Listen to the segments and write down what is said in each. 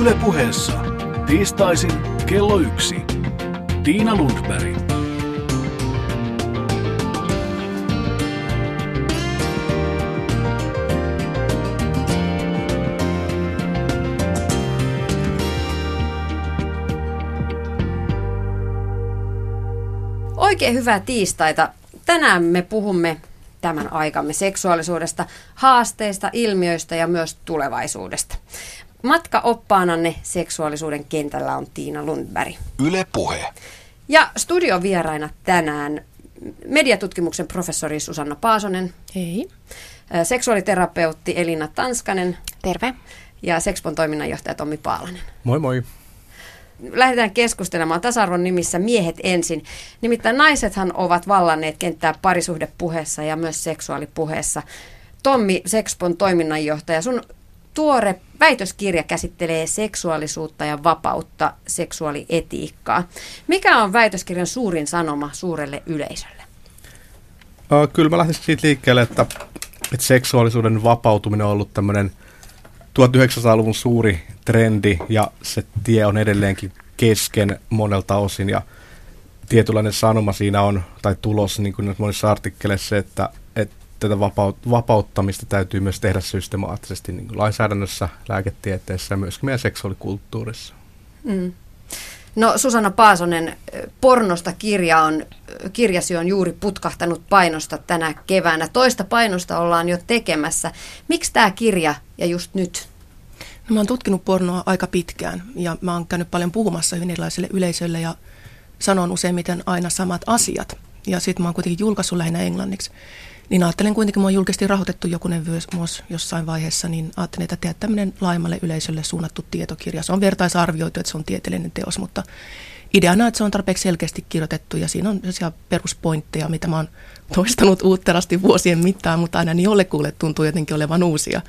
Ylepuheessa tiistaisin kello yksi. Tiina Lundberg. Oikein hyvää tiistaita. Tänään me puhumme tämän aikamme seksuaalisuudesta, haasteista, ilmiöistä ja myös tulevaisuudesta. Matka oppaananne seksuaalisuuden kentällä on Tiina Lundberg. Yle Puhe. Ja studiovieraina tänään mediatutkimuksen professori Susanna Paasonen. Hei. Seksuaaliterapeutti Elina Tanskanen. Terve. Ja Sexpon toiminnanjohtaja Tommi Paalanen. Moi moi lähdetään keskustelemaan tasa-arvon nimissä miehet ensin. Nimittäin naisethan ovat vallanneet kenttää parisuhdepuheessa ja myös seksuaalipuheessa. Tommi Sexpon toiminnanjohtaja, sun tuore väitöskirja käsittelee seksuaalisuutta ja vapautta, seksuaalietiikkaa. Mikä on väitöskirjan suurin sanoma suurelle yleisölle? Kyllä mä lähtisin siitä liikkeelle, että, että seksuaalisuuden vapautuminen on ollut tämmöinen – 1900-luvun suuri trendi ja se tie on edelleenkin kesken monelta osin ja tietynlainen sanoma siinä on, tai tulos niin kuin monissa artikkeleissa, että, että tätä vapaut, vapauttamista täytyy myös tehdä systemaattisesti niin kuin lainsäädännössä, lääketieteessä ja myöskin meidän seksuaalikulttuurissa. Mm. No Susanna Paasonen, pornosta kirja on, kirjasi on juuri putkahtanut painosta tänä keväänä. Toista painosta ollaan jo tekemässä. Miksi tämä kirja ja just nyt? No, mä oon tutkinut pornoa aika pitkään ja mä oon käynyt paljon puhumassa hyvin erilaisille yleisöille ja sanon useimmiten aina samat asiat. Ja sitten mä oon kuitenkin julkaissut lähinnä englanniksi. Niin ajattelen kuitenkin, mä oon julkisesti rahoitettu jokunen vuosi jossain vaiheessa, niin ajattelin, että tehdä tämmöinen laajemmalle yleisölle suunnattu tietokirja. Se on vertaisarvioitu, että se on tieteellinen teos, mutta ideana, että se on tarpeeksi selkeästi kirjoitettu ja siinä on sellaisia peruspointteja, mitä mä oon toistanut uutterasti vuosien mittaan, mutta aina niin jollekulle tuntuu jotenkin olevan uusia.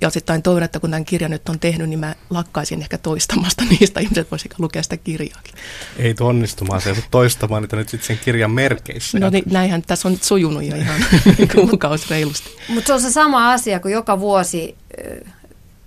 Ja osittain toivon, että kun tämän kirjan nyt on tehnyt, niin mä lakkaisin ehkä toistamasta niistä. Ihmiset voisivat lukea sitä kirjaakin. Ei onnistumaan, se toistamaan niitä nyt sitten sen kirjan merkeissä. No niin, näinhän tässä on nyt sujunut jo ihan kuukausi reilusti. Mutta se on se sama asia, kun joka vuosi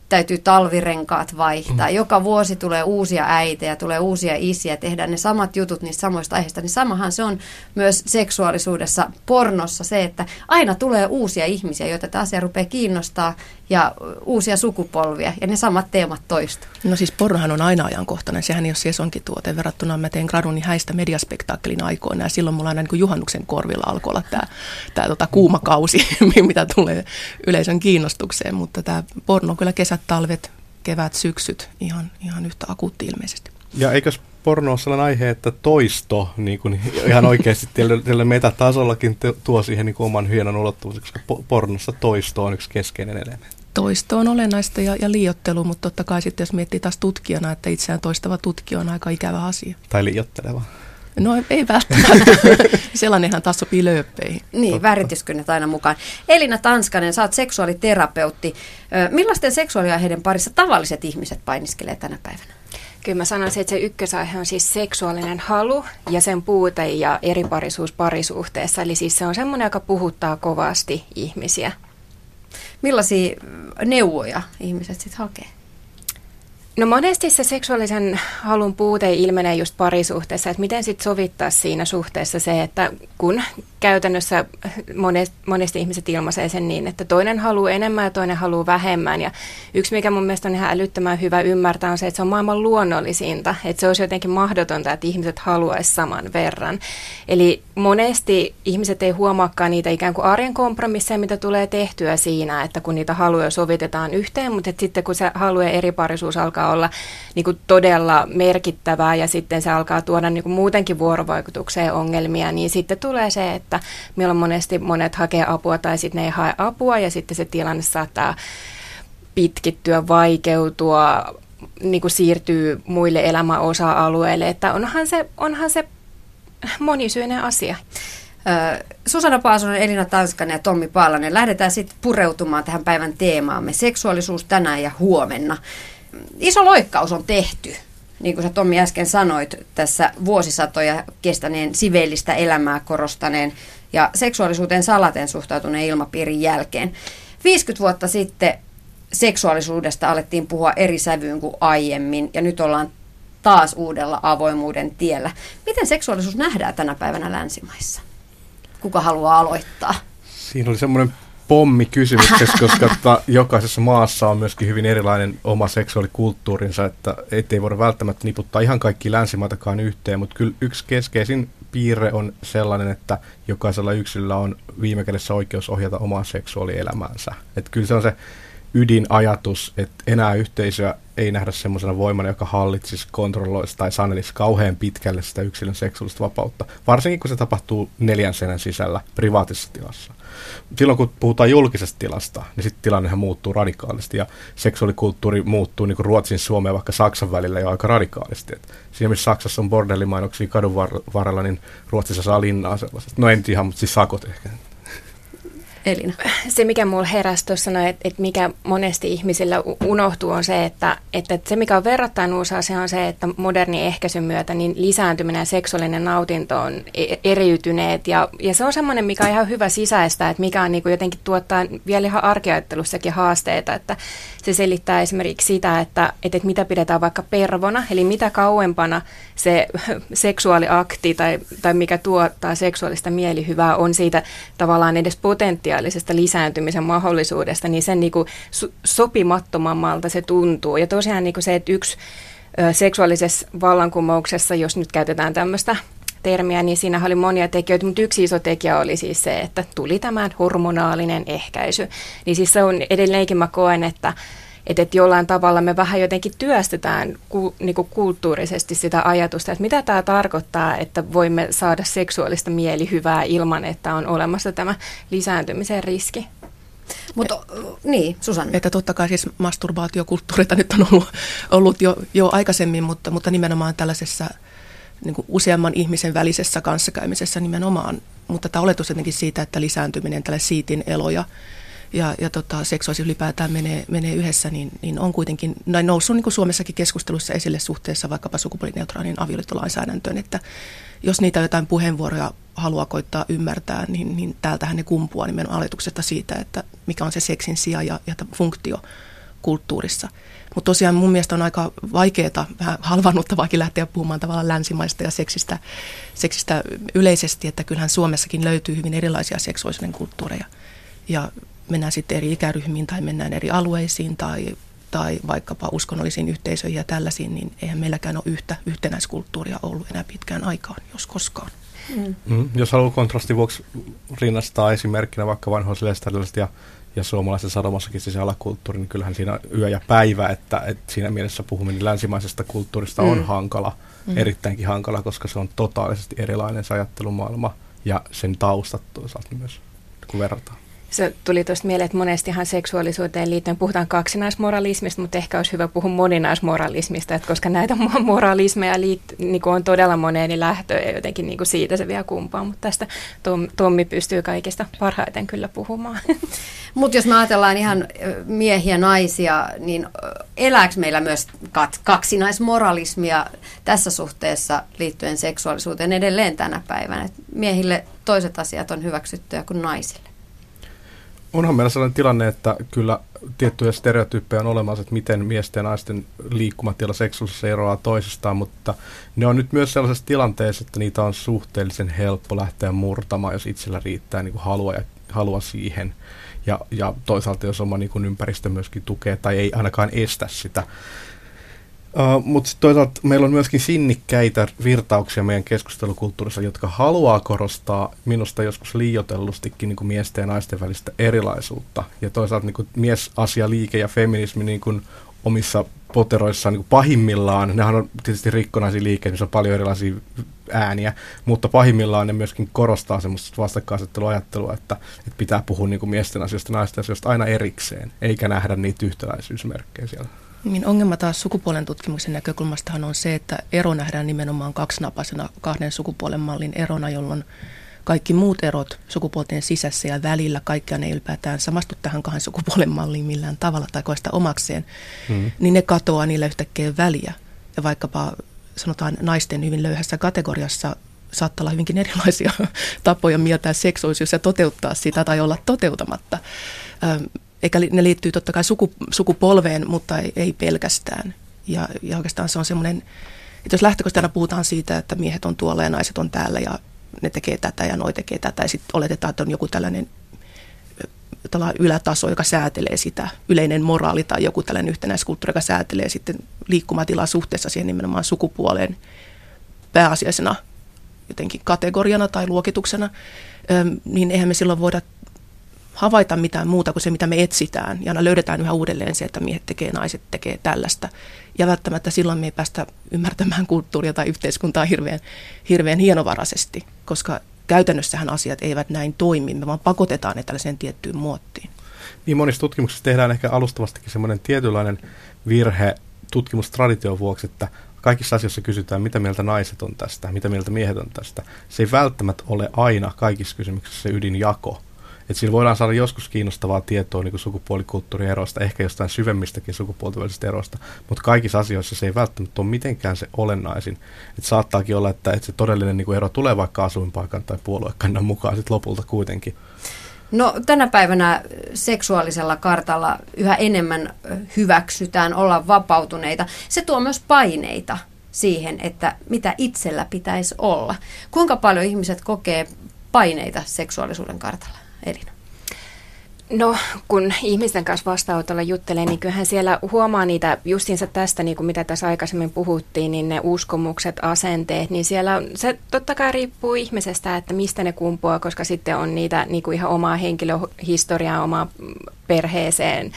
täytyy talvirenkaat vaihtaa. Mm. Joka vuosi tulee uusia äitejä, tulee uusia isiä, tehdään ne samat jutut niistä samoista aiheista. Niin samahan se on myös seksuaalisuudessa, pornossa se, että aina tulee uusia ihmisiä, joita tämä asia rupeaa kiinnostaa ja uusia sukupolvia ja ne samat teemat toistuu. No siis pornohan on aina ajankohtainen, sehän ei ole sesonkin tuote. Verrattuna mä tein Gradunin häistä mediaspektaakkelin aikoina ja silloin mulla aina niin kuin juhannuksen korvilla alkoi olla tämä, tämä tota kuuma kausi, mitä tulee yleisön kiinnostukseen, mutta tämä porno kyllä kesät, talvet, kevät, syksyt ihan, ihan yhtä akuutti ilmeisesti. Ja eikös porno ole sellainen aihe, että toisto niin kuin ihan oikeasti tällä metatasollakin tuo siihen niin kuin oman hienon ulottuvuuden, koska pornossa toisto on yksi keskeinen elementti toisto on olennaista ja, ja liiottelu, mutta totta kai sitten jos miettii taas tutkijana, että itseään toistava tutkija on aika ikävä asia. Tai liiotteleva. No ei välttämättä. Sellainenhan taas sopii lööppeihin. Niin, värityskynnet aina mukaan. Elina Tanskanen, sä oot seksuaaliterapeutti. Millaisten seksuaaliaiheiden parissa tavalliset ihmiset painiskelee tänä päivänä? Kyllä mä sanoisin, että se ykkösaihe on siis seksuaalinen halu ja sen puute ja eriparisuus parisuhteessa. Eli siis se on semmoinen, joka puhuttaa kovasti ihmisiä. Millaisia neuvoja ihmiset sitten hakee? No monesti se seksuaalisen halun puute ilmenee just parisuhteessa, että miten sitten sovittaa siinä suhteessa se, että kun käytännössä monesti, monesti ihmiset ilmaisee sen niin, että toinen haluaa enemmän ja toinen haluaa vähemmän. Ja yksi, mikä mun mielestä on ihan älyttömän hyvä ymmärtää, on se, että se on maailman luonnollisinta. Että se olisi jotenkin mahdotonta, että ihmiset haluaisi saman verran. Eli monesti ihmiset ei huomaakaan niitä ikään kuin arjen kompromisseja, mitä tulee tehtyä siinä, että kun niitä haluja sovitetaan yhteen, mutta sitten kun se halu ja eriparisuus alkaa olla niin kuin todella merkittävää ja sitten se alkaa tuoda niin kuin muutenkin vuorovaikutukseen ongelmia, niin sitten tulee se, että että milloin monesti monet hakee apua tai sitten ne ei hae apua ja sitten se tilanne saattaa pitkittyä, vaikeutua, niin kuin siirtyy muille elämäosa-alueille, että onhan se, onhan se monisyinen asia. Susanna Paasonen, Elina Tanskanen ja Tommi Paalanen. Lähdetään sitten pureutumaan tähän päivän teemaamme. Seksuaalisuus tänään ja huomenna. Iso loikkaus on tehty niin kuin sä Tommi äsken sanoit, tässä vuosisatoja kestäneen siveellistä elämää korostaneen ja seksuaalisuuteen salaten suhtautuneen ilmapiirin jälkeen. 50 vuotta sitten seksuaalisuudesta alettiin puhua eri sävyyn kuin aiemmin ja nyt ollaan taas uudella avoimuuden tiellä. Miten seksuaalisuus nähdään tänä päivänä länsimaissa? Kuka haluaa aloittaa? Siinä oli semmoinen pommi kysymyksessä, koska ta, jokaisessa maassa on myöskin hyvin erilainen oma seksuaalikulttuurinsa, että ei voida välttämättä niputtaa ihan kaikki länsimaitakaan yhteen, mutta kyllä yksi keskeisin piirre on sellainen, että jokaisella yksilöllä on viime kädessä oikeus ohjata omaa seksuaalielämäänsä. Että kyllä se on se ydinajatus, että enää yhteisöä ei nähdä semmoisena voimana, joka hallitsisi, kontrolloisi tai sanelisi kauhean pitkälle sitä yksilön seksuaalista vapautta. Varsinkin kun se tapahtuu neljän senen sisällä privaatisessa tilassa. Silloin kun puhutaan julkisesta tilasta, niin sitten tilannehan muuttuu radikaalisti ja seksuaalikulttuuri muuttuu niin kuin Ruotsin, Suomen ja vaikka Saksan välillä jo aika radikaalisti. Et siinä missä Saksassa on bordellimainoksia kadun varrella, niin Ruotsissa saa linnaa sellaisesta. No en ihan, mutta siis sakot ehkä. Elina? Se, mikä mulla heräsi tuossa, no, että, että mikä monesti ihmisillä unohtuu, on se, että, että se, mikä on verrattain uusi asia, on se, että moderni ehkäisyn myötä niin lisääntyminen ja seksuaalinen nautinto on e-, eriytyneet. Ja, ja se on semmoinen, mikä on ihan hyvä sisäistä, että mikä on niin jotenkin tuottaa vielä ihan arkeajattelussakin haasteita, että se selittää esimerkiksi sitä, että, että, että mitä pidetään vaikka pervona, eli mitä kauempana se seksuaaliakti tai, tai mikä tuottaa seksuaalista mielihyvää on siitä tavallaan edes potentiaalisesta lisääntymisen mahdollisuudesta, niin sen niin kuin sopimattomammalta se tuntuu. Ja tosiaan niin kuin se, että yksi seksuaalisessa vallankumouksessa, jos nyt käytetään tämmöistä termiä, niin siinä oli monia tekijöitä, mutta yksi iso tekijä oli siis se, että tuli tämä hormonaalinen ehkäisy. Niin siis se on edelleenkin mä koen, että että, että jollain tavalla me vähän jotenkin työstetään ku, niin kuin kulttuurisesti sitä ajatusta, että mitä tämä tarkoittaa, että voimme saada seksuaalista mielihyvää ilman, että on olemassa tämä lisääntymisen riski. Mutta niin, Susanne. Että totta kai siis masturbaatiokulttuurita nyt on ollut, ollut jo, jo aikaisemmin, mutta, mutta nimenomaan tällaisessa niin kuin useamman ihmisen välisessä kanssakäymisessä nimenomaan. Mutta tämä oletus jotenkin siitä, että lisääntyminen, tällä siitin eloja ja, ja tota, seksuaalisuus ylipäätään menee, menee yhdessä, niin, niin on kuitenkin näin noussut niin kuin Suomessakin keskustelussa esille suhteessa vaikkapa sukupuolineutraaliin avioliittolainsäädäntöön, että jos niitä jotain puheenvuoroja haluaa koittaa ymmärtää, niin, niin täältähän ne kumpuaa nimenomaan aletuksesta siitä, että mikä on se seksin sija ja, ja funktio kulttuurissa. Mutta tosiaan mun mielestä on aika vaikeaa, vähän halvannuttavaakin lähteä puhumaan tavallaan länsimaista ja seksistä, seksistä yleisesti, että kyllähän Suomessakin löytyy hyvin erilaisia seksuaalisuuden kulttuureja. Ja mennään sitten eri ikäryhmiin tai mennään eri alueisiin tai, tai vaikkapa uskonnollisiin yhteisöihin ja tällaisiin, niin eihän meilläkään ole yhtä yhtenäiskulttuuria ollut enää pitkään aikaan, jos koskaan. Mm. Mm, jos haluaa kontrastin vuoksi rinnastaa esimerkkinä vaikka vanhoislestadiolliset ja, ja suomalaisen sadomassakin siis alakulttuuri, niin kyllähän siinä yö ja päivä, että, että siinä mielessä puhuminen länsimaisesta kulttuurista mm. on hankala, mm. erittäinkin hankala, koska se on totaalisesti erilainen se ajattelumaailma ja sen taustat toisaalta myös, kun verrataan. Se tuli tuosta mieleen, että monestihan seksuaalisuuteen liittyen puhutaan kaksinaismoralismista, mutta ehkä olisi hyvä puhua moninaismoralismista, että koska näitä moralismeja liit, niin on todella moneen, niin lähtö ja jotenkin niin kuin siitä se vielä kumpaa, mutta tästä Tom, Tommi pystyy kaikista parhaiten kyllä puhumaan. Mutta jos me ajatellaan ihan miehiä naisia, niin elääkö meillä myös kaksinaismoralismia tässä suhteessa liittyen seksuaalisuuteen edelleen tänä päivänä? Et miehille toiset asiat on hyväksyttyjä kuin naisille onhan meillä sellainen tilanne, että kyllä tiettyjä stereotyyppejä on olemassa, että miten miesten ja naisten liikkumatila seksuaalisuudessa eroaa toisistaan, mutta ne on nyt myös sellaisessa tilanteessa, että niitä on suhteellisen helppo lähteä murtamaan, jos itsellä riittää niin kuin halua, ja, halua siihen. Ja, ja toisaalta jos oma niin kuin ympäristö myöskin tukee tai ei ainakaan estä sitä. Uh, Mutta toisaalta meillä on myöskin sinnikkäitä virtauksia meidän keskustelukulttuurissa, jotka haluaa korostaa minusta joskus liiotellustikin niin miesten ja naisten välistä erilaisuutta. Ja toisaalta niin kuin miesasialiike ja feminismi niin kuin omissa poteroissaan niin pahimmillaan, nehän on tietysti rikkonaisia liikkeitä, missä on paljon erilaisia ääniä, mutta pahimmillaan ne myöskin korostaa semmoista vastakkainasetteluajattelua, että, että pitää puhua niin kuin miesten asioista ja naisten asioista aina erikseen, eikä nähdä niitä yhtäläisyysmerkkejä siellä. Niin ongelma taas sukupuolen tutkimuksen näkökulmastahan on se, että ero nähdään nimenomaan kaksinapaisena kahden sukupuolen mallin erona, jolloin kaikki muut erot sukupuolten sisässä ja välillä, kaikkia ne ylipäätään samastu tähän kahden sukupuolen malliin millään tavalla tai koista omakseen, mm. niin ne katoaa niillä yhtäkkiä väliä. Ja vaikkapa sanotaan naisten hyvin löyhässä kategoriassa saattaa olla hyvinkin erilaisia tapoja mieltää seksuaalisuus ja toteuttaa sitä tai olla toteutamatta. Eikä ne liittyy totta kai suku, sukupolveen, mutta ei, ei pelkästään. Ja, ja oikeastaan se on semmoinen, että jos lähtökohtana puhutaan siitä, että miehet on tuolla ja naiset on täällä ja ne tekee tätä ja noi tekee tätä ja sitten oletetaan, että on joku tällainen ylätaso, joka säätelee sitä, yleinen moraali tai joku tällainen yhtenäiskulttuuri, joka säätelee sitten liikkumatilaa suhteessa siihen nimenomaan sukupuoleen pääasiallisena jotenkin kategoriana tai luokituksena, niin eihän me silloin voida havaita mitään muuta kuin se, mitä me etsitään. Ja aina löydetään yhä uudelleen se, että miehet tekee, naiset tekee tällaista. Ja välttämättä silloin me ei päästä ymmärtämään kulttuuria tai yhteiskuntaa hirveän, hirveän hienovaraisesti, koska käytännössähän asiat eivät näin toimi, me vaan pakotetaan ne tällaiseen tiettyyn muottiin. Niin monissa tutkimuksissa tehdään ehkä alustavastikin semmoinen tietynlainen virhe tutkimustradition vuoksi, että kaikissa asioissa kysytään, mitä mieltä naiset on tästä, mitä mieltä miehet on tästä. Se ei välttämättä ole aina kaikissa kysymyksissä se ydinjako. Että siinä voidaan saada joskus kiinnostavaa tietoa niin sukupuolikulttuurieroista, ehkä jostain syvemmistäkin sukupuolten välisistä eroista, mutta kaikissa asioissa se ei välttämättä ole mitenkään se olennaisin. Että saattaakin olla, että, että se todellinen niin ero tulee vaikka asuinpaikan tai puoluekannan mukaan sitten lopulta kuitenkin. No tänä päivänä seksuaalisella kartalla yhä enemmän hyväksytään olla vapautuneita. Se tuo myös paineita siihen, että mitä itsellä pitäisi olla. Kuinka paljon ihmiset kokee paineita seksuaalisuuden kartalla? Elina? No, kun ihmisten kanssa vastaanotolla juttelee, niin kyllähän siellä huomaa niitä, justiinsa tästä, niin kuin mitä tässä aikaisemmin puhuttiin, niin ne uskomukset, asenteet, niin siellä se totta kai riippuu ihmisestä, että mistä ne kumpuaa, koska sitten on niitä niin kuin ihan omaa henkilöhistoriaa, omaa perheeseen,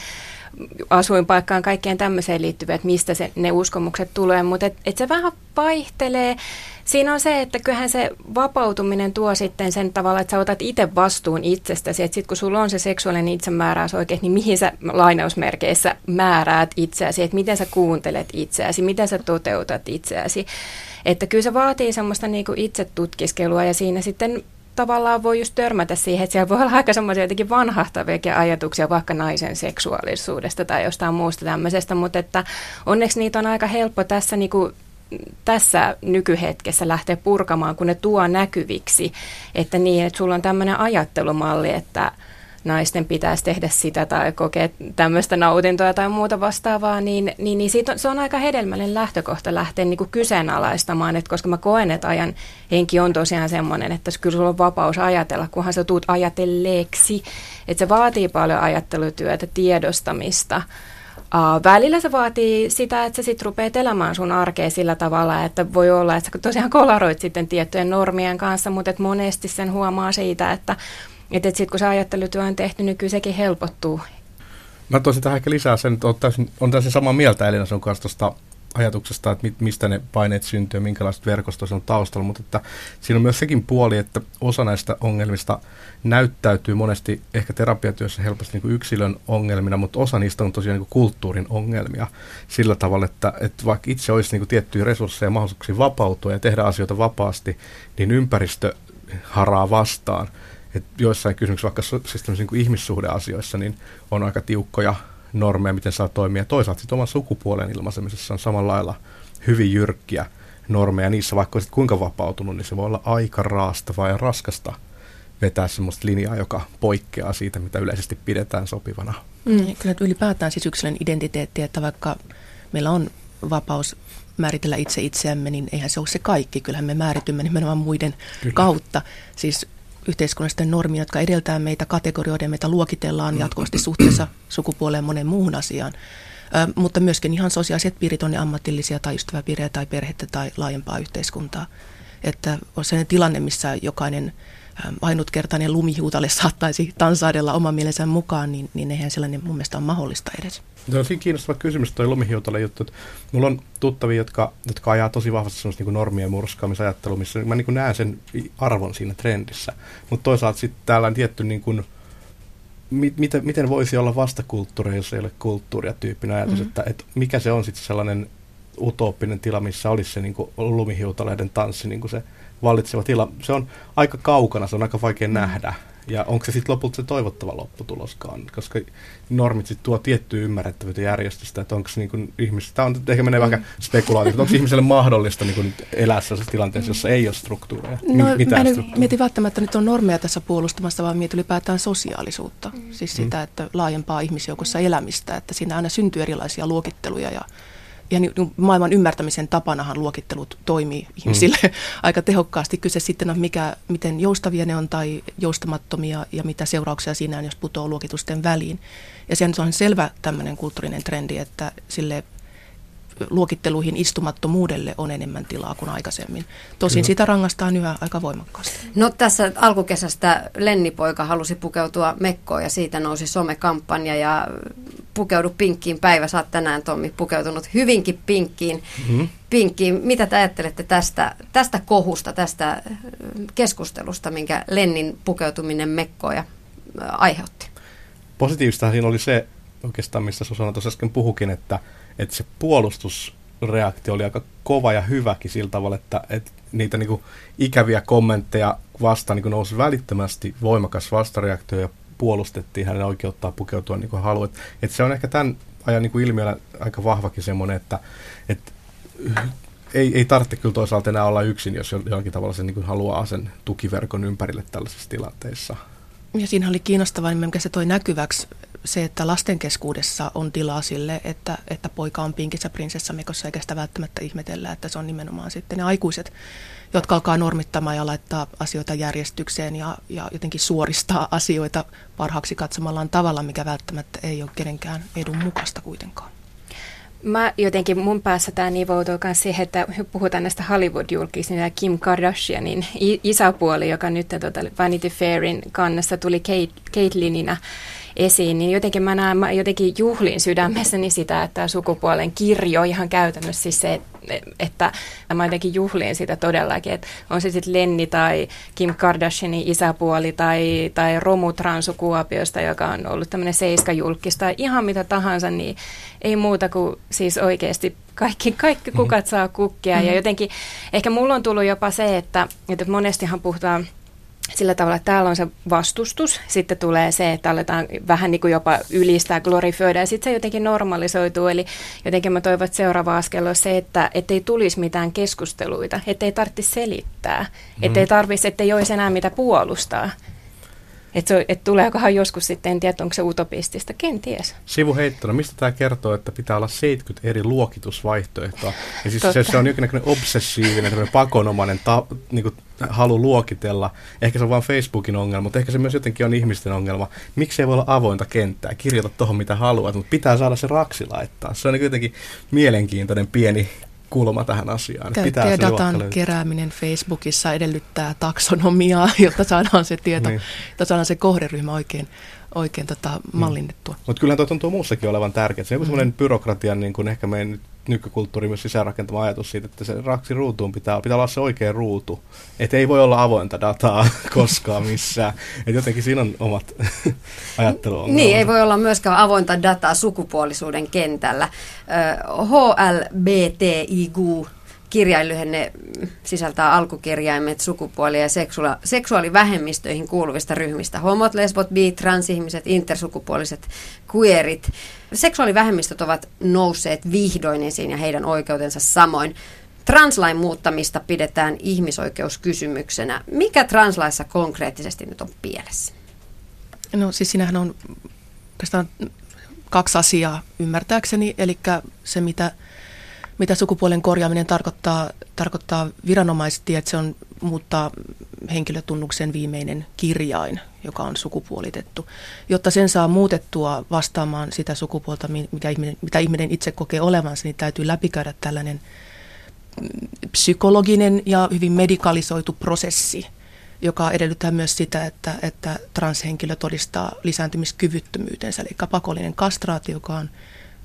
asuinpaikkaan, kaikkeen tämmöiseen liittyvät, että mistä se, ne uskomukset tulee, mutta et, et se vähän vaihtelee. Siinä on se, että kyllähän se vapautuminen tuo sitten sen tavalla, että sä otat itse vastuun itsestäsi, että sitten kun sulla on se seksuaalinen itsemääräys oikein, niin mihin sä lainausmerkeissä määräät itseäsi, että miten sä kuuntelet itseäsi, miten sä toteutat itseäsi. Että kyllä se vaatii semmoista niin itsetutkiskelua ja siinä sitten tavallaan voi just törmätä siihen, että siellä voi olla aika semmoisia jotenkin vanhahtaviakin ajatuksia vaikka naisen seksuaalisuudesta tai jostain muusta tämmöisestä, mutta että onneksi niitä on aika helppo tässä niin kuin tässä nykyhetkessä lähteä purkamaan, kun ne tuo näkyviksi, että niin, että sulla on tämmöinen ajattelumalli, että naisten pitäisi tehdä sitä tai kokea tämmöistä nautintoa tai muuta vastaavaa, niin, niin, niin siitä on, se on aika hedelmällinen lähtökohta lähteä niin kuin kyseenalaistamaan, että koska mä koen, että ajan henki on tosiaan semmoinen, että kyllä sulla on vapaus ajatella, kunhan sä tuut ajatelleeksi, että se vaatii paljon ajattelutyötä, tiedostamista, Uh, välillä se vaatii sitä, että sä sitten rupeat elämään sun arkea sillä tavalla, että voi olla, että sä tosiaan kolaroit sitten tiettyjen normien kanssa, mutta et monesti sen huomaa siitä, että et, et sitten kun se ajattelutyö on tehty, niin kyllä sekin helpottuu. Mä toisin tähän ehkä lisää sen, että on täysin, on täysin samaa mieltä Elina sun kanssa tuosta ajatuksesta, että mistä ne paineet syntyy ja minkälaiset verkostot on taustalla, mutta että siinä on myös sekin puoli, että osa näistä ongelmista näyttäytyy monesti ehkä terapiatyössä helposti niin kuin yksilön ongelmina, mutta osa niistä on tosiaan niin kuin kulttuurin ongelmia sillä tavalla, että, että vaikka itse olisi niin kuin tiettyjä resursseja ja mahdollisuuksia vapautua ja tehdä asioita vapaasti, niin ympäristö haraa vastaan. Et joissain kysymyksissä, vaikka siis niin kuin ihmissuhdeasioissa, niin on aika tiukkoja normeja, miten saa toimia. Toisaalta sitten oman sukupuolen ilmaisemisessa on samalla lailla hyvin jyrkkiä normeja. Niissä vaikka olisit kuinka vapautunut, niin se voi olla aika raastavaa ja raskasta vetää sellaista linjaa, joka poikkeaa siitä, mitä yleisesti pidetään sopivana. Mm, kyllä ylipäätään siis yksilön identiteetti, että vaikka meillä on vapaus määritellä itse itseämme, niin eihän se ole se kaikki. Kyllähän me määritymme nimenomaan muiden Kyllä. kautta. Siis yhteiskunnallisten normien, jotka edeltää meitä kategorioiden, meitä luokitellaan jatkuvasti suhteessa sukupuoleen monen muuhun asiaan. Ö, mutta myöskin ihan sosiaaliset piirit on ne ammatillisia tai ystäväpiirejä tai perhettä tai laajempaa yhteiskuntaa. Että on sellainen tilanne, missä jokainen ainutkertainen lumihuutale saattaisi tansaidella oman mielensä mukaan, niin, niin eihän sellainen mun mielestä ole mahdollista edes. Se on siinä kiinnostava kysymys tuo lumihiutale juttu. Että mulla on tuttavia, jotka, jotka ajaa tosi vahvasti semmoista niin normien murskaamisajattelua, missä mä niin näen sen arvon siinä trendissä. Mutta toisaalta sitten täällä on tietty niin kuin, miten, miten voisi olla vastakulttuuri, jos ei ole kulttuuria tyyppinen ajatus, mm-hmm. että, että mikä se on sitten sellainen utooppinen tila, missä olisi se niin kuin lumihiutaleiden tanssi, niin kuin se vallitseva tila. Se on aika kaukana, se on aika vaikea mm. nähdä Ja onko se sitten lopulta se toivottava lopputuloskaan? Koska normit sitten tuo tiettyä ymmärrettävyyttä järjestystä, että onko niin ihmiset, tämä on ehkä menee mm. vähän spekulaatio, onko ihmiselle mahdollista niin elää sellaisessa tilanteessa, jossa ei ole struktuureja? No, Mitä mä en mieti välttämättä nyt on normeja tässä puolustamassa, vaan mietin ylipäätään sosiaalisuutta. Mm. Siis sitä, että laajempaa ihmisjoukossa elämistä, että siinä aina syntyy erilaisia luokitteluja ja ja niin, maailman ymmärtämisen tapanahan luokittelut toimii ihmisille mm. aika tehokkaasti. Kyse sitten on, mikä, miten joustavia ne on tai joustamattomia ja mitä seurauksia siinä on, jos putoaa luokitusten väliin. Ja sen on selvä tämmöinen kulttuurinen trendi, että sille luokitteluihin istumattomuudelle on enemmän tilaa kuin aikaisemmin. Tosin Kyllä. sitä rangaistaan yhä aika voimakkaasti. No tässä alkukesästä Lennipoika halusi pukeutua mekkoon ja siitä nousi somekampanja ja pukeudu pinkkiin päivä. Sä oot tänään Tommi pukeutunut hyvinkin pinkkiin. Mm-hmm. pinkkiin. Mitä te ajattelette tästä, tästä kohusta, tästä keskustelusta, minkä Lennin pukeutuminen mekkoon ja aiheutti? Positiivista siinä oli se, oikeastaan mistä Susanna tuossa äsken puhukin, että, että se puolustusreaktio oli aika kova ja hyväkin sillä tavalla, että, että niitä niin kuin ikäviä kommentteja vastaan niin kuin nousi välittömästi voimakas vastareaktio ja puolustettiin hänen oikeuttaa pukeutua niin kuin haluat. Että se on ehkä tämän ajan niin kuin ilmiönä aika vahvakin semmoinen, että, että ei, ei tarvitse kyllä toisaalta enää olla yksin, jos jollakin tavalla se niin haluaa sen tukiverkon ympärille tällaisissa tilanteissa. Ja siinä oli kiinnostavaa, mikä se toi näkyväksi se, että lasten keskuudessa on tilaa sille, että, että poika on pinkissä prinsessamekossa, eikä sitä välttämättä ihmetellä, että se on nimenomaan sitten ne aikuiset, jotka alkaa normittamaan ja laittaa asioita järjestykseen ja, ja jotenkin suoristaa asioita parhaaksi katsomallaan tavalla, mikä välttämättä ei ole kenenkään edun mukaista kuitenkaan. Mä jotenkin mun päässä tämä nivoutuu myös siihen, että puhutaan näistä Hollywood-julkisista ja Kim Kardashianin isäpuoli, joka nyt tuota Vanity Fairin kannassa tuli Kate, Caitlinina esiin, niin jotenkin mä näen, mä jotenkin juhlin sydämessäni sitä, että sukupuolen kirjo ihan käytännössä siis se, että mä jotenkin juhlin sitä todellakin, että on se sitten Lenni tai Kim Kardashianin isäpuoli tai, tai Romu Transukuopiosta, joka on ollut tämmöinen seiskajulkis tai ihan mitä tahansa, niin ei muuta kuin siis oikeasti kaikki, kaikki kukat saa kukkia. Mm-hmm. Ja jotenkin ehkä mulla on tullut jopa se, että, että monestihan puhutaan sillä tavalla, että täällä on se vastustus, sitten tulee se, että aletaan vähän niin kuin jopa ylistää, glorifioida ja sitten se jotenkin normalisoituu. Eli jotenkin mä toivon, että seuraava askel on se, että ei tulisi mitään keskusteluita, ettei tarvitse selittää, mm. ettei tarvitsisi, ettei olisi enää mitä puolustaa. Että et tuleekohan joskus sitten, en tiedä, onko se utopistista, kenties. Sivuheittona, mistä tämä kertoo, että pitää olla 70 eri luokitusvaihtoehtoa? Ja siis se, se on jonkinlainen obsessiivinen, pakonomainen ta, niin kuin, halu luokitella. Ehkä se on vain Facebookin ongelma, mutta ehkä se myös jotenkin on ihmisten ongelma. Miksi ei voi olla avointa kenttää? Kirjoita tuohon mitä haluat, mutta pitää saada se raksi laittaa. Se on jotenkin mielenkiintoinen pieni kulma tähän asiaan. Käyttäjädatan kerääminen Facebookissa edellyttää taksonomiaa, jotta saadaan se tieto, niin. jotta saadaan se kohderyhmä oikein, oikein tota mm. mallinnettua. Mutta kyllähän tuo tuntuu muussakin olevan tärkeää. Se on mm. semmoinen byrokratian niin kuin ehkä meidän nykykulttuuri myös sisäänrakentama ajatus siitä, että se raksi ruutuun pitää, pitää olla se oikea ruutu. Että ei voi olla avointa dataa koskaan missään. Että jotenkin siinä on omat ajatteluongelmat. Niin, ei voi olla myöskään avointa dataa sukupuolisuuden kentällä. HLBTIQ kirjainlyhenne sisältää alkukirjaimet sukupuoli- ja seksua- seksuaalivähemmistöihin kuuluvista ryhmistä. Homot, lesbot, bi, transihmiset, intersukupuoliset, queerit. Seksuaalivähemmistöt ovat nousseet vihdoin esiin ja heidän oikeutensa samoin. Translain muuttamista pidetään ihmisoikeuskysymyksenä. Mikä translaissa konkreettisesti nyt on pielessä? No siis sinähän on kaksi asiaa ymmärtääkseni, eli se mitä mitä sukupuolen korjaaminen tarkoittaa, tarkoittaa viranomaisesti, että se on muuttaa henkilötunnuksen viimeinen kirjain, joka on sukupuolitettu. Jotta sen saa muutettua vastaamaan sitä sukupuolta, mitä ihminen, mitä ihminen itse kokee olevansa, niin täytyy läpikäydä tällainen psykologinen ja hyvin medikalisoitu prosessi, joka edellyttää myös sitä, että, että transhenkilö todistaa lisääntymiskyvyttömyytensä, eli pakollinen kastraatio, joka on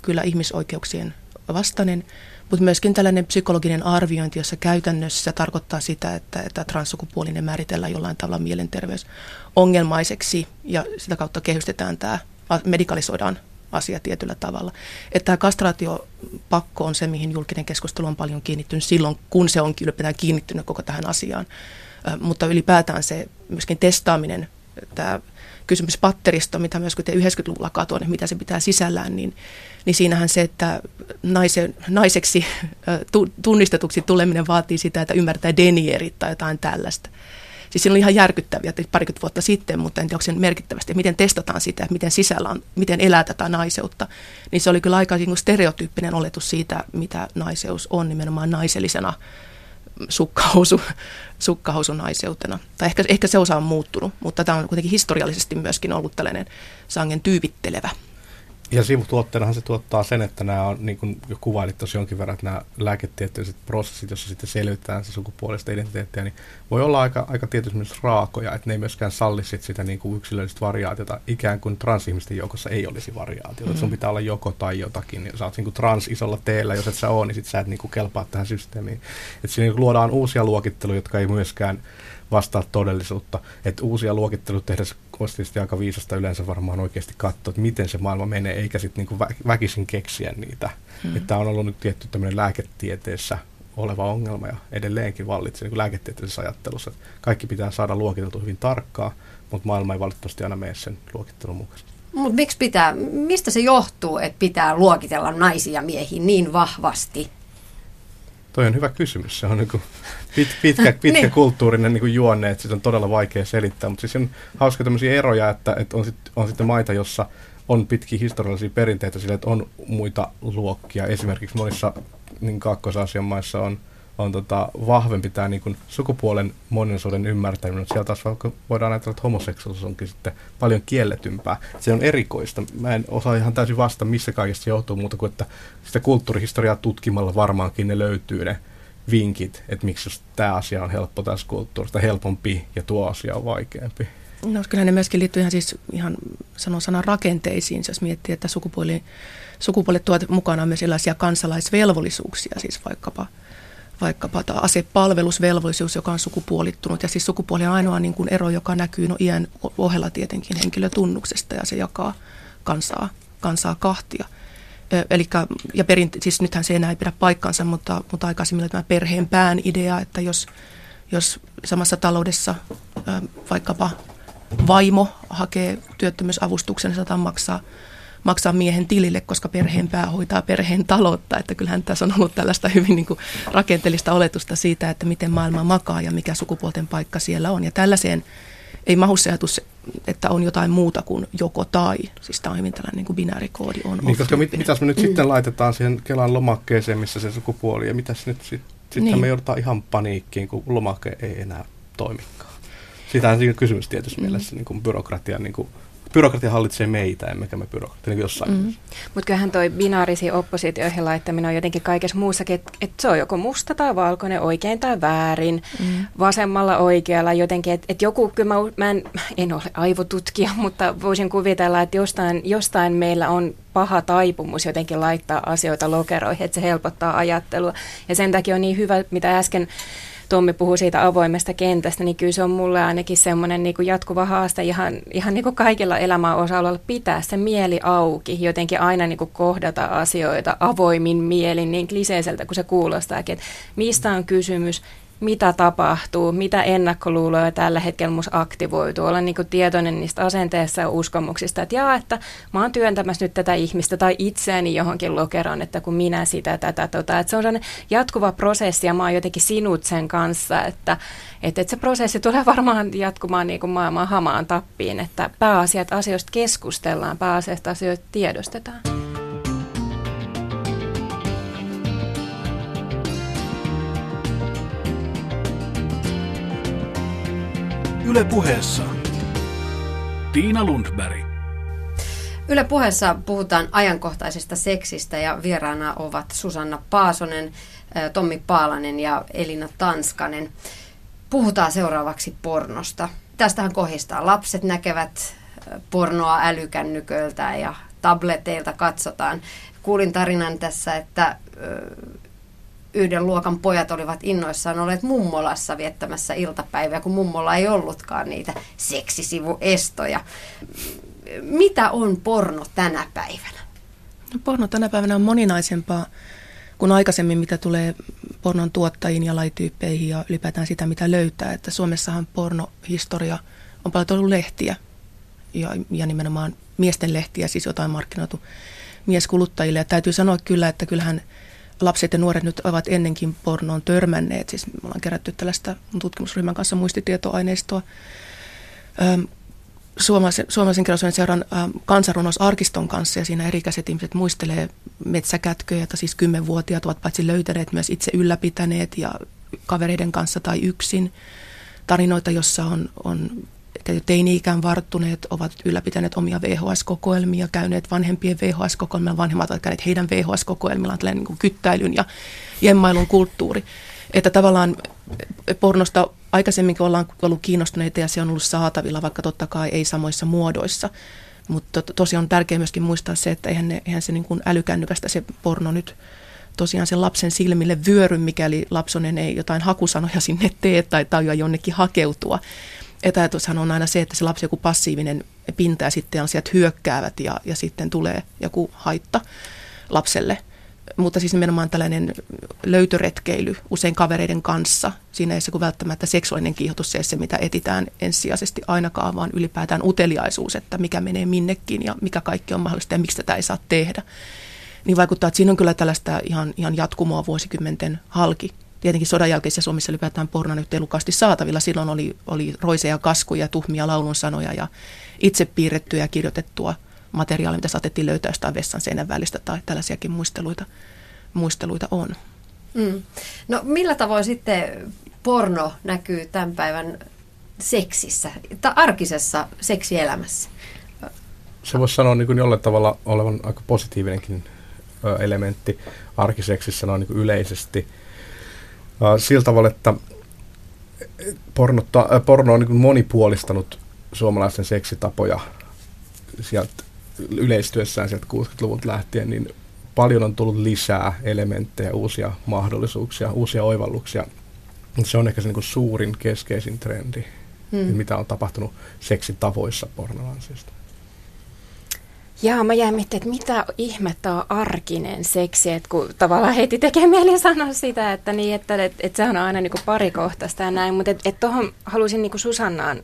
kyllä ihmisoikeuksien vastainen, mutta myöskin tällainen psykologinen arviointi, jossa käytännössä tarkoittaa sitä, että, että transsukupuolinen määritellään jollain tavalla mielenterveysongelmaiseksi ja sitä kautta kehystetään tämä, medikalisoidaan asia tietyllä tavalla. Että tämä kastraatiopakko on se, mihin julkinen keskustelu on paljon kiinnittynyt silloin, kun se on ylipäätään kiinnittynyt koko tähän asiaan. Mutta ylipäätään se myöskin testaaminen tämä kysymys patteristo, mitä myös kun 90-luvulla katoin, että mitä se pitää sisällään, niin, niin siinähän se, että naise, naiseksi tunnistetuksi tuleminen vaatii sitä, että ymmärtää denierit tai jotain tällaista. Siis siinä oli ihan järkyttäviä parikymmentä vuotta sitten, mutta en tiedä, onko se merkittävästi. Miten testataan sitä, että miten sisällä on, miten elää tätä naiseutta. Niin se oli kyllä aika niin stereotyyppinen oletus siitä, mitä naiseus on nimenomaan naisellisena sukkahousu, sukkahousunaiseutena. Tai ehkä, ehkä se osa on muuttunut, mutta tämä on kuitenkin historiallisesti myöskin ollut tällainen sangen tyyvittelevä ja sivutuotteenahan se tuottaa sen, että nämä on, niin kuin jo kuvailit tuossa jonkin verran, että nämä lääketieteelliset prosessit, joissa sitten selvitetään se sukupuolista identiteettiä, niin voi olla aika, aika tietysti myös raakoja, että ne ei myöskään salli sit sitä niin kuin yksilöllistä variaatiota, ikään kuin transihmisten joukossa ei olisi variaatiota. Mm-hmm. Sun pitää olla joko tai jotakin, niin sä oot niin kuin trans isolla teellä, jos et sä ole, niin sit sä et niin kuin kelpaa tähän systeemiin. Että siinä niin luodaan uusia luokitteluja, jotka ei myöskään vastaa todellisuutta. Että uusia luokitteluja tehdessä tietysti aika viisasta yleensä varmaan oikeasti katsoa, että miten se maailma menee, eikä sitten niin väkisin keksiä niitä. Hmm. Että on ollut nyt tietty tämmöinen lääketieteessä oleva ongelma ja edelleenkin vallitsee niin lääketieteellisessä ajattelussa. Että kaikki pitää saada luokiteltu hyvin tarkkaa, mutta maailma ei valitettavasti aina mene sen luokittelun mukaisesti. Mutta miksi pitää, mistä se johtuu, että pitää luokitella naisia ja miehiä niin vahvasti? Toi on hyvä kysymys. Se on niin pit, pitkä, pitkä niin. kulttuurinen niin juonne, että sitä on todella vaikea selittää. Mutta siis on hauska tämmöisiä eroja, että, että on, sit, on sitten maita, jossa on pitkiä historiallisia perinteitä sille, että on muita luokkia. Esimerkiksi monissa niin kaakkois maissa on on tota, vahvempi tämä niin sukupuolen moninaisuuden ymmärtäminen. Siellä taas voidaan ajatella, että homoseksuaalisuus onkin sitten paljon kielletympää. Se on erikoista. Mä en osaa ihan täysin vasta, missä kaikesta se johtuu muuta kuin, että sitä kulttuurihistoriaa tutkimalla varmaankin ne löytyy ne vinkit, että miksi just tämä asia on helppo tässä kulttuurista, helpompi ja tuo asia on vaikeampi. No kyllä ne myöskin liittyy ihan siis ihan sanon sanan rakenteisiin, jos miettii, että sukupuoli, sukupuolet tuovat mukana myös erilaisia kansalaisvelvollisuuksia, siis vaikkapa – vaikkapa tämä asepalvelusvelvollisuus, joka on sukupuolittunut. Ja siis sukupuoli on ainoa niin kuin ero, joka näkyy no iän ohella tietenkin henkilötunnuksesta ja se jakaa kansaa, kansaa kahtia. Eli, ja perint, siis nythän se enää ei pidä paikkansa, mutta, mutta aikaisemmin tämä perheen pään idea, että jos, jos samassa taloudessa vaikkapa vaimo hakee työttömyysavustuksen, niin maksaa maksaa miehen tilille, koska perheen pää hoitaa perheen taloutta. Että kyllähän tässä on ollut tällaista hyvin niin kuin rakenteellista oletusta siitä, että miten maailma makaa ja mikä sukupuolten paikka siellä on. Ja tällaiseen ei mahu se ajatus, että on jotain muuta kuin joko tai. Siis tämä on hyvin tällainen niin kuin binäärikoodi. On niin, koska mit, mitäs me nyt mm. sitten laitetaan siihen Kelan lomakkeeseen, missä se sukupuoli, ja mitäs nyt sitten sit niin. me joudutaan ihan paniikkiin, kun lomake ei enää toimikaan. Sitähän siinä kysymys tietysti mm. mielessä niin kuin byrokratian niin kuin byrokratia hallitsee meitä, emmekä me byrokratia niin jossain. Mm. Mutta kyllähän toi binaarisi oppositioihin laittaminen on jotenkin kaikessa muussakin, että et se on joko musta tai valkoinen, oikein tai väärin, mm. vasemmalla oikealla jotenkin, että et joku, kyllä mä, mä en, en ole aivotutkija, mutta voisin kuvitella, että jostain, jostain meillä on paha taipumus jotenkin laittaa asioita lokeroihin, että se helpottaa ajattelua. Ja sen takia on niin hyvä, mitä äsken Tommi puhuu siitä avoimesta kentästä, niin kyllä se on mulle ainakin semmoinen niin kuin jatkuva haaste ihan, ihan niin kuin kaikilla elämän osa-alueilla pitää se mieli auki, jotenkin aina niin kuin kohdata asioita avoimin mielin, niin kliseiseltä kuin se kuulostaakin, että mistä on kysymys, mitä tapahtuu, mitä ennakkoluuloja tällä hetkellä mus aktivoituu, olla niin tietoinen niistä asenteissa ja uskomuksista, että jaa, että mä oon työntämässä nyt tätä ihmistä tai itseäni johonkin lokeroon, että kun minä sitä, tätä, tota, että se on sellainen jatkuva prosessi ja mä oon jotenkin sinut sen kanssa, että, että, että se prosessi tulee varmaan jatkumaan niin kuin maailman hamaan tappiin, että pääasiat asioista keskustellaan, pääasiasta asioista tiedostetaan. Yle puheessa. Tiina Lundberg. Yle puheessa puhutaan ajankohtaisesta seksistä ja vieraana ovat Susanna Paasonen, Tommi Paalanen ja Elina Tanskanen. Puhutaan seuraavaksi pornosta. Tästähän kohistaa. Lapset näkevät pornoa älykännyköiltä ja tableteilta katsotaan. Kuulin tarinan tässä, että yhden luokan pojat olivat innoissaan olleet mummolassa viettämässä iltapäivää, kun mummolla ei ollutkaan niitä seksisivuestoja. Mitä on porno tänä päivänä? No, porno tänä päivänä on moninaisempaa kuin aikaisemmin, mitä tulee pornon tuottajiin ja lajityyppeihin ja ylipäätään sitä, mitä löytää. Että Suomessahan pornohistoria on paljon ollut lehtiä ja, ja nimenomaan miesten lehtiä, siis jotain markkinoitu mieskuluttajille. Ja täytyy sanoa kyllä, että kyllähän lapset ja nuoret nyt ovat ennenkin pornoon törmänneet. Siis me ollaan kerätty tällaista tutkimusryhmän kanssa muistitietoaineistoa. Suomalaisen, Suomalaisen kirjallisuuden seuran kansanrunousarkiston kanssa ja siinä erikäiset ihmiset muistelee metsäkätköjä, joita siis kymmenvuotiaat ovat paitsi löytäneet, myös itse ylläpitäneet ja kavereiden kanssa tai yksin. Tarinoita, jossa on, on teini-ikään varttuneet ovat ylläpitäneet omia VHS-kokoelmia, käyneet vanhempien VHS-kokoelmilla, vanhemmat ovat käyneet heidän VHS-kokoelmillaan, tällainen niin kyttäilyn ja jemmailun kulttuuri. Että tavallaan pornosta aikaisemminkin ollaan ollut kiinnostuneita ja se on ollut saatavilla, vaikka totta kai ei samoissa muodoissa. Mutta tosiaan on tärkeää myöskin muistaa se, että eihän, ne, eihän se niin kuin älykännykästä se porno nyt tosiaan sen lapsen silmille vyöry, mikäli lapsonen ei jotain hakusanoja sinne tee tai tajua jonnekin hakeutua etäajatushan on aina se, että se lapsi joku passiivinen pinta ja sitten asiat hyökkäävät ja, ja sitten tulee joku haitta lapselle. Mutta siis nimenomaan tällainen löytöretkeily usein kavereiden kanssa. Siinä ei se kuin välttämättä seksuaalinen kiihotus se, se, mitä etitään ensisijaisesti ainakaan, vaan ylipäätään uteliaisuus, että mikä menee minnekin ja mikä kaikki on mahdollista ja miksi tätä ei saa tehdä. Niin vaikuttaa, että siinä on kyllä tällaista ihan, ihan jatkumoa vuosikymmenten halki tietenkin sodan jälkeisessä Suomessa ylipäätään porno nyt ei lukasti saatavilla. Silloin oli, oli roiseja kaskuja, tuhmia laulun sanoja ja itse piirrettyä ja kirjoitettua materiaalia, mitä saatettiin löytää jostain vessan seinän välistä tai tällaisiakin muisteluita, muisteluita on. Mm. No millä tavoin sitten porno näkyy tämän päivän seksissä, tai arkisessa seksielämässä? Se voisi sanoa niin kuin jollain tavalla olevan aika positiivinenkin elementti arkiseksissä noin niin kuin yleisesti – sillä tavalla, että pornotta, porno on niin monipuolistanut suomalaisten seksitapoja sieltä yleistyessään sieltä 60-luvulta lähtien, niin paljon on tullut lisää elementtejä, uusia mahdollisuuksia, uusia oivalluksia. Se on ehkä se niin suurin keskeisin trendi, hmm. mitä on tapahtunut seksitavoissa pornolansiosta. Jaa, mä jäin miettimään, että mitä ihmettä on arkinen seksi, että kun tavallaan heti tekee mieli sanoa sitä, että, niin, että, että, että se on aina niin kuin parikohtaista ja näin, mutta että, että tuohon halusin niin kuin Susannaan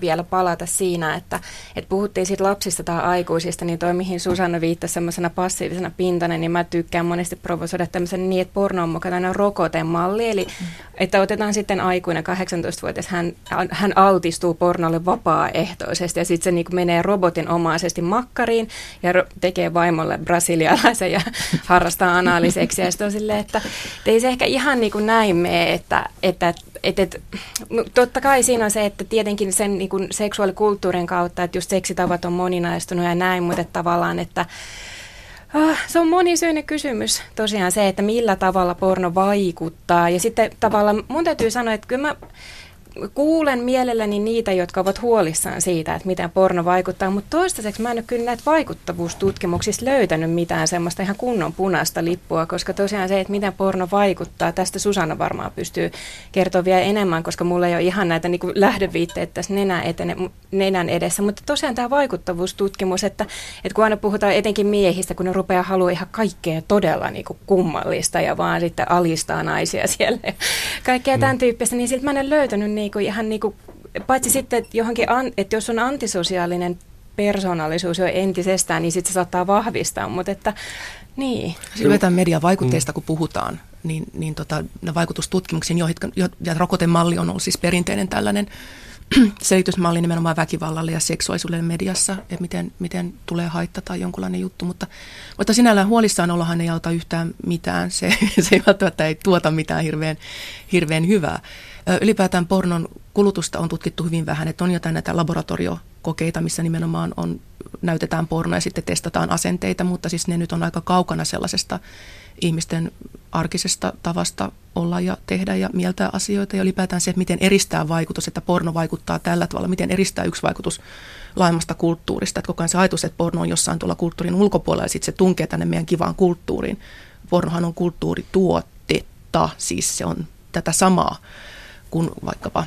vielä palata siinä, että, että puhuttiin siitä lapsista tai aikuisista, niin toi mihin Susanna viittasi semmoisena passiivisena pintana, niin mä tykkään monesti provosoida tämmöisen niin, että porno on mukana rokotemalli, eli että otetaan sitten aikuinen 18-vuotias, hän, hän altistuu pornolle vapaaehtoisesti ja sitten se niin menee robotin omaisesti makkariin ja ro- tekee vaimolle brasilialaisen ja harrastaa anaaliseksi ja sitten on silleen, että, että ei se ehkä ihan niin kuin näin mene, että, että et, et, totta kai siinä on se, että tietenkin sen niin kuin seksuaalikulttuurin kautta, että just seksitavat on moninaistunut ja näin, mutta että tavallaan, että Oh, se on monisyinen kysymys tosiaan se, että millä tavalla porno vaikuttaa. Ja sitten tavallaan mun täytyy sanoa, että kyllä mä kuulen mielelläni niitä, jotka ovat huolissaan siitä, että miten porno vaikuttaa, mutta toistaiseksi mä en ole kyllä näitä vaikuttavuustutkimuksista löytänyt mitään semmoista ihan kunnon punaista lippua, koska tosiaan se, että miten porno vaikuttaa, tästä Susanna varmaan pystyy kertoa vielä enemmän, koska mulla ei ole ihan näitä niin lähdeviitteitä tässä nenän, etene, nenän edessä, mutta tosiaan tämä vaikuttavuustutkimus, että, että kun aina puhutaan etenkin miehistä, kun ne rupeaa haluaa ihan kaikkea todella niin kuin kummallista ja vaan sitten alistaa naisia siellä ja kaikkea mm. tämän tyyppistä, niin siltä mä en löytänyt niin kuin ihan niin kuin, paitsi sitten, että, johonkin, an, että jos on antisosiaalinen persoonallisuus jo entisestään, niin sitten se saattaa vahvistaa, mutta että niin. Ylipäätään median vaikutteista, kun puhutaan, niin, niin tota, vaikutustutkimuksiin, jo, ja rokotemalli on ollut siis perinteinen tällainen selitysmalli nimenomaan väkivallalle ja seksuaalisuudelle mediassa, että miten, miten tulee haitta tai jonkunlainen juttu, mutta, mutta sinällään huolissaan ollahan ei auta yhtään mitään, se, se ei välttämättä ei tuota mitään hirveän, hirveän hyvää. Ylipäätään pornon kulutusta on tutkittu hyvin vähän, että on jotain näitä laboratoriokokeita, missä nimenomaan on, näytetään pornoa ja sitten testataan asenteita, mutta siis ne nyt on aika kaukana sellaisesta ihmisten arkisesta tavasta olla ja tehdä ja mieltää asioita. Ja ylipäätään se, että miten eristää vaikutus, että porno vaikuttaa tällä tavalla, miten eristää yksi vaikutus laajemmasta kulttuurista, että koko ajan se ajatus, että porno on jossain tuolla kulttuurin ulkopuolella ja sitten se tunkee tänne meidän kivaan kulttuuriin. Pornohan on kulttuurituotetta, siis se on tätä samaa kuin vaikkapa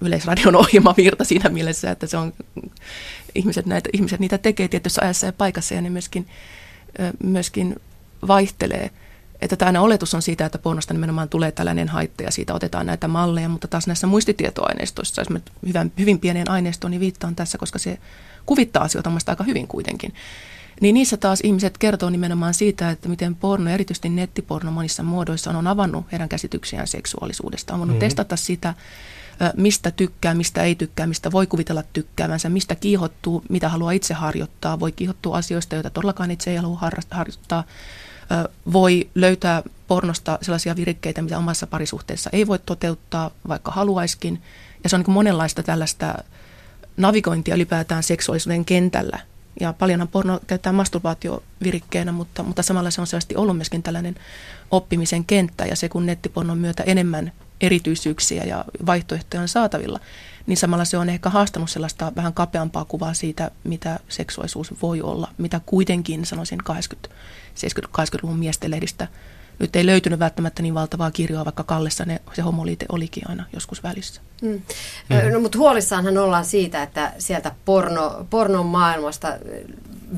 Yleisradion ohjelmavirta siinä mielessä, että se on, ihmiset, näitä, ihmiset niitä tekee tietyssä ajassa ja paikassa ja ne myöskin, myöskin vaihtelee. että tämä oletus on siitä, että pornosta nimenomaan tulee tällainen haitta ja siitä otetaan näitä malleja, mutta taas näissä muistitietoaineistoissa, mä hyvän, hyvin pieneen aineistoon, niin viittaan tässä, koska se kuvittaa asioita aika hyvin kuitenkin. Niin niissä taas ihmiset kertoo nimenomaan siitä, että miten porno, erityisesti nettiporno monissa muodoissa on avannut heidän käsityksiään seksuaalisuudesta. On voinut mm-hmm. testata sitä, mistä tykkää, mistä ei tykkää, mistä voi kuvitella tykkäävänsä, mistä kiihottuu, mitä haluaa itse harjoittaa. Voi kiihottua asioista, joita todellakaan itse ei halua harjoittaa. Voi löytää pornosta sellaisia virikkeitä, mitä omassa parisuhteessa ei voi toteuttaa, vaikka haluaiskin. Ja se on niin monenlaista tällaista navigointia ylipäätään seksuaalisuuden kentällä. Ja paljonhan porno käyttää masturbaatiovirikkeenä, mutta, mutta samalla se on selvästi ollut myöskin tällainen oppimisen kenttä. Ja se kun nettipornon myötä enemmän erityisyyksiä ja vaihtoehtoja on saatavilla, niin samalla se on ehkä haastanut sellaista vähän kapeampaa kuvaa siitä, mitä seksuaalisuus voi olla, mitä kuitenkin sanoisin 80, 70-80-luvun miesten lehdistä nyt ei löytynyt välttämättä niin valtavaa kirjoa, vaikka Kallessa ne, se homoliite olikin aina joskus välissä. Mm. Mm. No, mutta huolissaanhan ollaan siitä, että sieltä porno, pornon maailmasta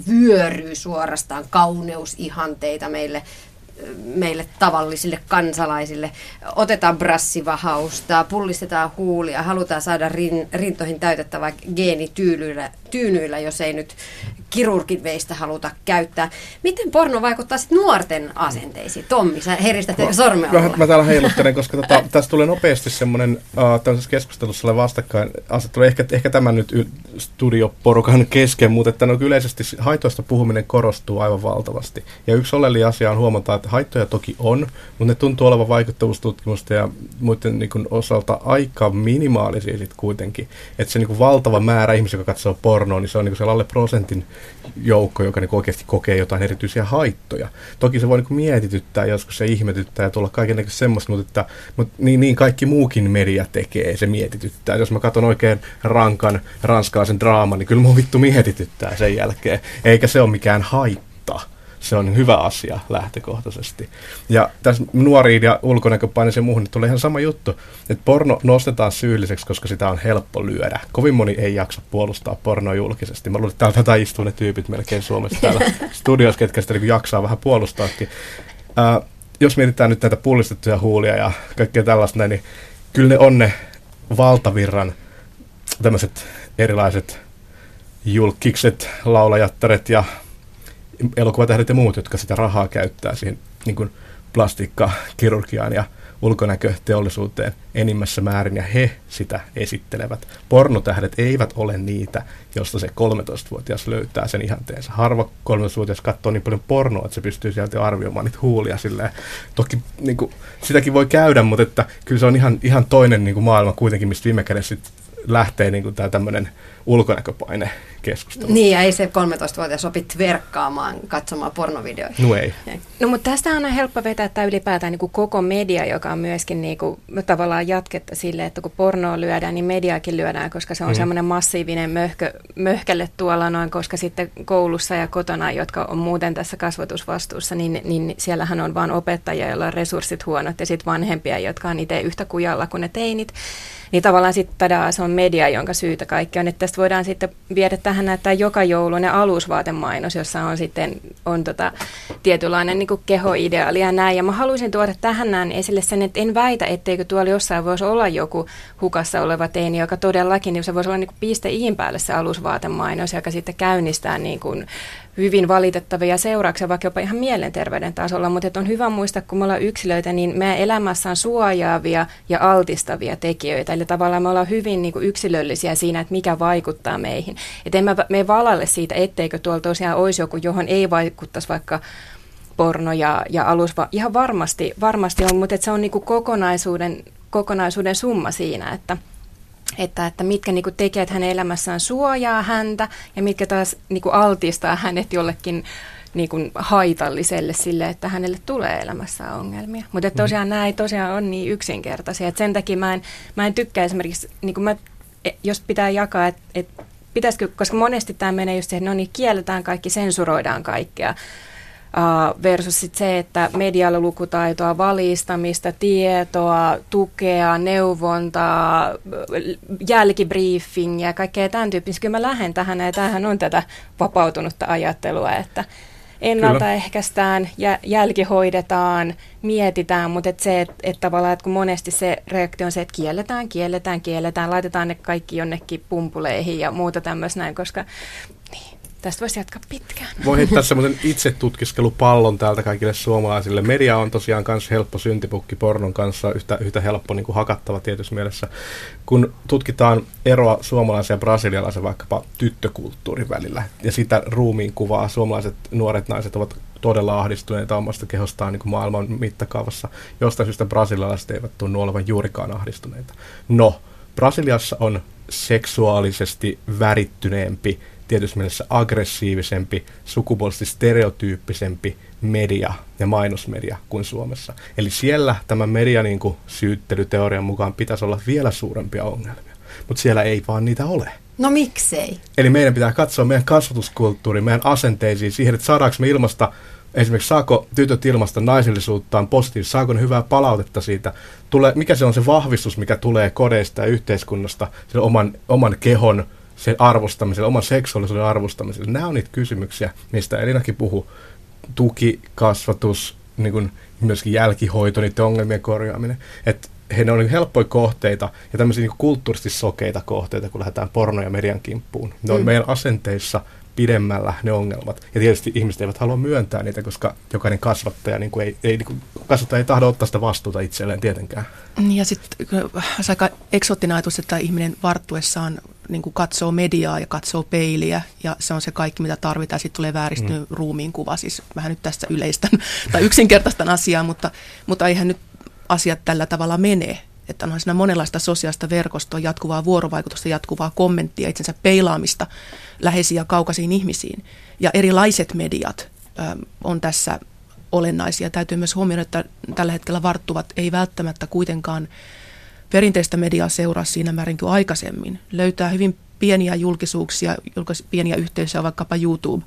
vyöryy suorastaan kauneusihanteita meille meille tavallisille kansalaisille. Otetaan brassivahausta, pullistetaan huulia, halutaan saada rin, rintoihin täytettävä geenityynyillä, tyynyillä, jos ei nyt kirurgin veistä haluta käyttää. Miten porno vaikuttaa sitten nuorten asenteisiin? Tommi, sä heristät no, sormea. Mä, mä täällä heiluttelen, koska tota, tässä tulee nopeasti semmoinen uh, tämmöisessä keskustelussa vastakkain asettelu. Ehkä, ehkä tämä nyt y- studioporukan kesken, mutta että no, yleisesti haitoista puhuminen korostuu aivan valtavasti. Ja yksi oleellinen asia on huomata, että haittoja toki on, mutta ne tuntuu olevan vaikuttavuustutkimusta ja muiden niin kuin, osalta aika minimaalisia sitten kuitenkin. Että se niin kuin, valtava määrä ihmisiä, joka katsoo pornoa, niin se on niin kuin, alle prosentin joukko, joka niin oikeasti kokee jotain erityisiä haittoja. Toki se voi niin mietityttää, joskus se ihmetyttää ja tulla kaikenlaista semmoista, mutta, että, mutta niin, niin kaikki muukin media tekee, se mietityttää. Jos mä katson oikein rankan ranskalaisen draaman, niin kyllä mun vittu mietityttää sen jälkeen. Eikä se ole mikään haitta se on hyvä asia lähtökohtaisesti. Ja tässä nuoriin ja ulkonäköpaineeseen muuhun niin tulee ihan sama juttu, että porno nostetaan syylliseksi, koska sitä on helppo lyödä. Kovin moni ei jaksa puolustaa pornoa julkisesti. Mä luulen, että täältä istuu ne tyypit melkein Suomessa täällä studiossa, ketkä sitä niin jaksaa vähän puolustaakin. Ää, jos mietitään nyt näitä pullistettuja huulia ja kaikkea tällaista, niin kyllä ne on ne valtavirran tämmöiset erilaiset julkikset, laulajattaret ja elokuvatähdet ja muut, jotka sitä rahaa käyttää siihen niin kuin plastiikkakirurgiaan ja ulkonäköteollisuuteen enimmässä määrin, ja he sitä esittelevät. Pornotähdet eivät ole niitä, josta se 13-vuotias löytää sen ihanteensa. Harva 13-vuotias katsoo niin paljon pornoa, että se pystyy sieltä arvioimaan niitä huulia silleen. Toki niin kuin, sitäkin voi käydä, mutta että kyllä se on ihan, ihan toinen niin kuin maailma kuitenkin, mistä viime kädessä lähtee niin kuin tämä tämmöinen ulkonäköpaine keskustelu. Niin, ja ei se 13-vuotias opi verkkaamaan, katsomaan pornovideoita. No ei. No mutta tästä on helppo vetää tämä ylipäätään niin kuin koko media, joka on myöskin niin kuin, tavallaan jatketta sille, että kun pornoa lyödään, niin mediakin lyödään, koska se on mm. semmoinen massiivinen möhkö, möhkälle tuolla noin, koska sitten koulussa ja kotona, jotka on muuten tässä kasvatusvastuussa, niin, niin siellähän on vain opettajia, joilla on resurssit huonot, ja sitten vanhempia, jotka on itse yhtä kujalla kuin ne teinit. Niin tavallaan sitten tadaa, se on media, jonka syytä kaikki on. Että tästä voidaan sitten viedä tähän näyttää joka joulunen alusvaatemainos, jossa on sitten on tota, tietynlainen niin kuin kehoideaali ja näin. Ja mä haluaisin tuoda tähän näin esille sen, että en väitä, etteikö tuolla jossain voisi olla joku hukassa oleva teini, joka todellakin, niin se voisi olla niin kuin piste iin päälle se alusvaatemainos, joka sitten käynnistää niin kuin hyvin valitettavia seurauksia, vaikka jopa ihan mielenterveyden tasolla, mutta on hyvä muistaa, kun me ollaan yksilöitä, niin meidän elämässä on suojaavia ja altistavia tekijöitä. Eli tavallaan me ollaan hyvin niin kuin yksilöllisiä siinä, että mikä vaikuttaa meihin. Että en mä, me valalle siitä, etteikö tuolla tosiaan olisi joku, johon ei vaikuttaisi vaikka porno ja, ja alus, ihan varmasti, varmasti on, mutta se on niin kuin kokonaisuuden, kokonaisuuden summa siinä, että – että, että mitkä niin kuin, tekijät hänen elämässään suojaa häntä ja mitkä taas niin kuin, altistaa hänet jollekin niin kuin, haitalliselle sille, että hänelle tulee elämässä ongelmia. Mutta mm. tosiaan nämä ei tosiaan ole niin yksinkertaisia. Et sen takia mä en, mä en tykkää esimerkiksi, niin kuin mä, e, jos pitää jakaa, että et, pitäisikö, koska monesti tämä menee just siihen, no niin, kielletään kaikki, sensuroidaan kaikkea versus sit se, että medialla lukutaitoa, valistamista, tietoa, tukea, neuvontaa, jälkibriefingiä, kaikkea tämän tyyppistä. Kyllä mä lähden tähän ja tämähän on tätä vapautunutta ajattelua, että ennaltaehkäistään, jä, jälkihoidetaan, mietitään, mutta et se, että et tavallaan, että kun monesti se reaktio on se, että kielletään, kielletään, kielletään, laitetaan ne kaikki jonnekin pumpuleihin ja muuta tämmöistä näin, koska Tästä voisi jatkaa pitkään. Voi heittää semmoisen itse tutkiskelupallon täältä kaikille suomalaisille. Media on tosiaan myös helppo syntipukki pornon kanssa, yhtä, yhtä helppo niin kuin hakattava tietyssä mielessä. Kun tutkitaan eroa suomalaisen ja brasilialaisen vaikkapa tyttökulttuurin välillä ja sitä ruumiin kuvaa, suomalaiset nuoret naiset ovat todella ahdistuneita omasta kehostaan niin kuin maailman mittakaavassa. Jostain syystä brasilialaiset eivät tunnu olevan juurikaan ahdistuneita. No, Brasiliassa on seksuaalisesti värittyneempi tietyssä mielessä aggressiivisempi, sukupuolisesti stereotyyppisempi media ja mainosmedia kuin Suomessa. Eli siellä tämä media niin kuin syyttelyteorian mukaan pitäisi olla vielä suurempia ongelmia, mutta siellä ei vaan niitä ole. No miksei? Eli meidän pitää katsoa meidän kasvatuskulttuuriin, meidän asenteisiin, siihen, että saadaanko me ilmasta esimerkiksi saako tytöt ilmasta naisellisuuttaan positiivisesti, saako ne hyvää palautetta siitä, Tule, mikä se on se vahvistus, mikä tulee kodeista ja yhteiskunnasta, sen oman, oman kehon sen arvostamiselle, oman seksuaalisuuden arvostamiselle. Nämä on niitä kysymyksiä, mistä Elinakin puhuu. Tuki, kasvatus, niin kuin myöskin jälkihoito, niiden ongelmien korjaaminen. Että he on niin helppoja kohteita ja tämmöisiä niin kulttuurisesti sokeita kohteita, kun lähdetään porno- ja median kimppuun. Ne on mm. meidän asenteissa pidemmällä ne ongelmat. Ja tietysti ihmiset eivät halua myöntää niitä, koska jokainen kasvattaja, niin kuin ei, ei, niin kuin, kasvattaja ei tahdo ottaa sitä vastuuta itselleen tietenkään. Ja sitten aika eksoottinen ajatus, että ihminen varttuessaan niin kuin katsoo mediaa ja katsoo peiliä ja se on se kaikki, mitä tarvitaan. Sitten tulee vääristynyt mm. ruumiin kuva, siis vähän nyt tässä yleistän tai yksinkertaistan asiaa, mutta, mutta eihän nyt asiat tällä tavalla mene. Että onhan siinä monenlaista sosiaalista verkostoa, jatkuvaa vuorovaikutusta, jatkuvaa kommenttia, itsensä peilaamista läheisiin ja kaukaisiin ihmisiin. Ja erilaiset mediat ö, on tässä olennaisia. Täytyy myös huomioida, että tällä hetkellä varttuvat ei välttämättä kuitenkaan perinteistä mediaa seuraa siinä määrin kuin aikaisemmin. Löytää hyvin pieniä julkisuuksia, pieniä yhteisöjä vaikkapa YouTube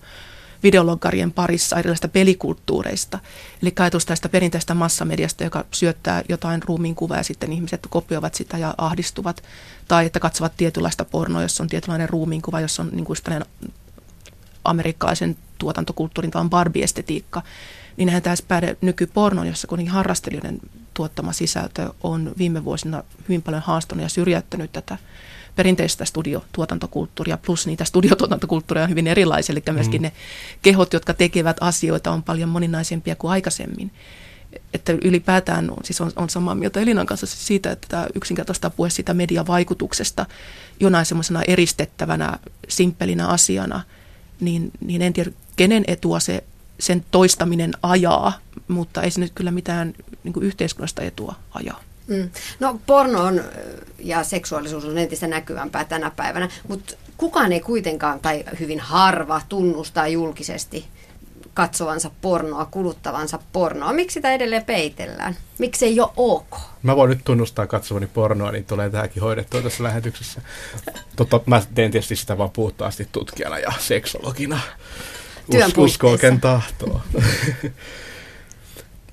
videologgarien parissa erilaisista pelikulttuureista. Eli ajatus tästä perinteistä massamediasta, joka syöttää jotain ruumiin kuvaa ja sitten ihmiset kopioivat sitä ja ahdistuvat. Tai että katsovat tietynlaista pornoa, jossa on tietynlainen ruumiin kuva, jossa on niin kuin amerikkalaisen tuotantokulttuurin tai Barbie-estetiikka. Niin nähdään tässä päde nykypornon, jossa kuitenkin harrastelijoiden tuottama sisältö on viime vuosina hyvin paljon haastunut ja syrjäyttänyt tätä perinteistä studiotuotantokulttuuria, plus niitä studiotuotantokulttuureja on hyvin erilaisia, eli myöskin mm. ne kehot, jotka tekevät asioita, on paljon moninaisempia kuin aikaisemmin. Että ylipäätään on, siis on, on samaa mieltä Elinan kanssa siitä, että tämä yksinkertaista puhe siitä mediavaikutuksesta jonain semmoisena eristettävänä, simppelinä asiana, niin, niin en tiedä, kenen etua se sen toistaminen ajaa, mutta ei se nyt kyllä mitään niin kuin yhteiskunnasta etua ajaa. Mm. No porno on, ja seksuaalisuus on entistä näkyvämpää tänä päivänä, mutta kukaan ei kuitenkaan, tai hyvin harva, tunnustaa julkisesti katsovansa pornoa, kuluttavansa pornoa. Miksi sitä edelleen peitellään? Miksi ei ole ok? Mä voin nyt tunnustaa katsovani pornoa, niin tulee tähänkin hoidettua tässä lähetyksessä. Totta, mä teen tietysti sitä vaan puhtaasti tutkijana ja seksologina. Työn Us, usko oikein tahtoa.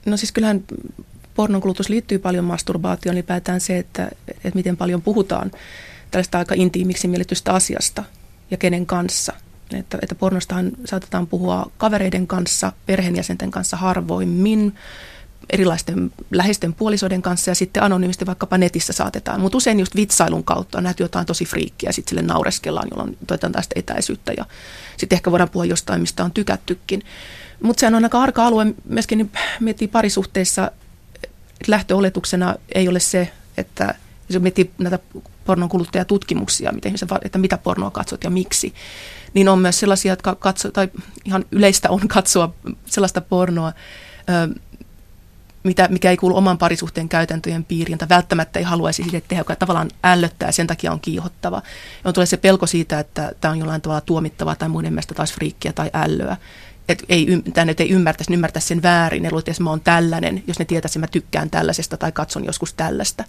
No siis kyllähän pornon kulutus liittyy paljon masturbaatioon, ylipäätään se, että, että miten paljon puhutaan tällaista aika intiimiksi mielitystä asiasta ja kenen kanssa. Että, että pornostahan saatetaan puhua kavereiden kanssa, perheenjäsenten kanssa harvoimmin, erilaisten läheisten puolisoiden kanssa ja sitten anonyymisti vaikkapa netissä saatetaan. Mutta usein just vitsailun kautta on nähty jotain tosi friikkiä sitten sille naureskellaan, jolloin toivotaan tästä etäisyyttä ja sitten ehkä voidaan puhua jostain, mistä on tykättykin. Mutta se on aika arka alue myöskin niin miettii parisuhteissa, lähtöoletuksena ei ole se, että jos miettii näitä pornon kuluttajatutkimuksia, miten että mitä pornoa katsot ja miksi, niin on myös sellaisia, jotka katsoo, tai ihan yleistä on katsoa sellaista pornoa, mitä, mikä ei kuulu oman parisuhteen käytäntöjen piiriin, tai välttämättä ei haluaisi siitä tehdä, joka tavallaan ällöttää ja sen takia on kiihottava. On tulee se pelko siitä, että tämä on jollain tavalla tuomittavaa tai muiden mielestä taas friikkiä tai ällöä. Että ei, tämä ei ymmärtäisi, ymmärtäisi sen väärin, ne että mä oon tällainen, jos ne tietäisi, että mä tykkään tällaisesta tai katson joskus tällaista.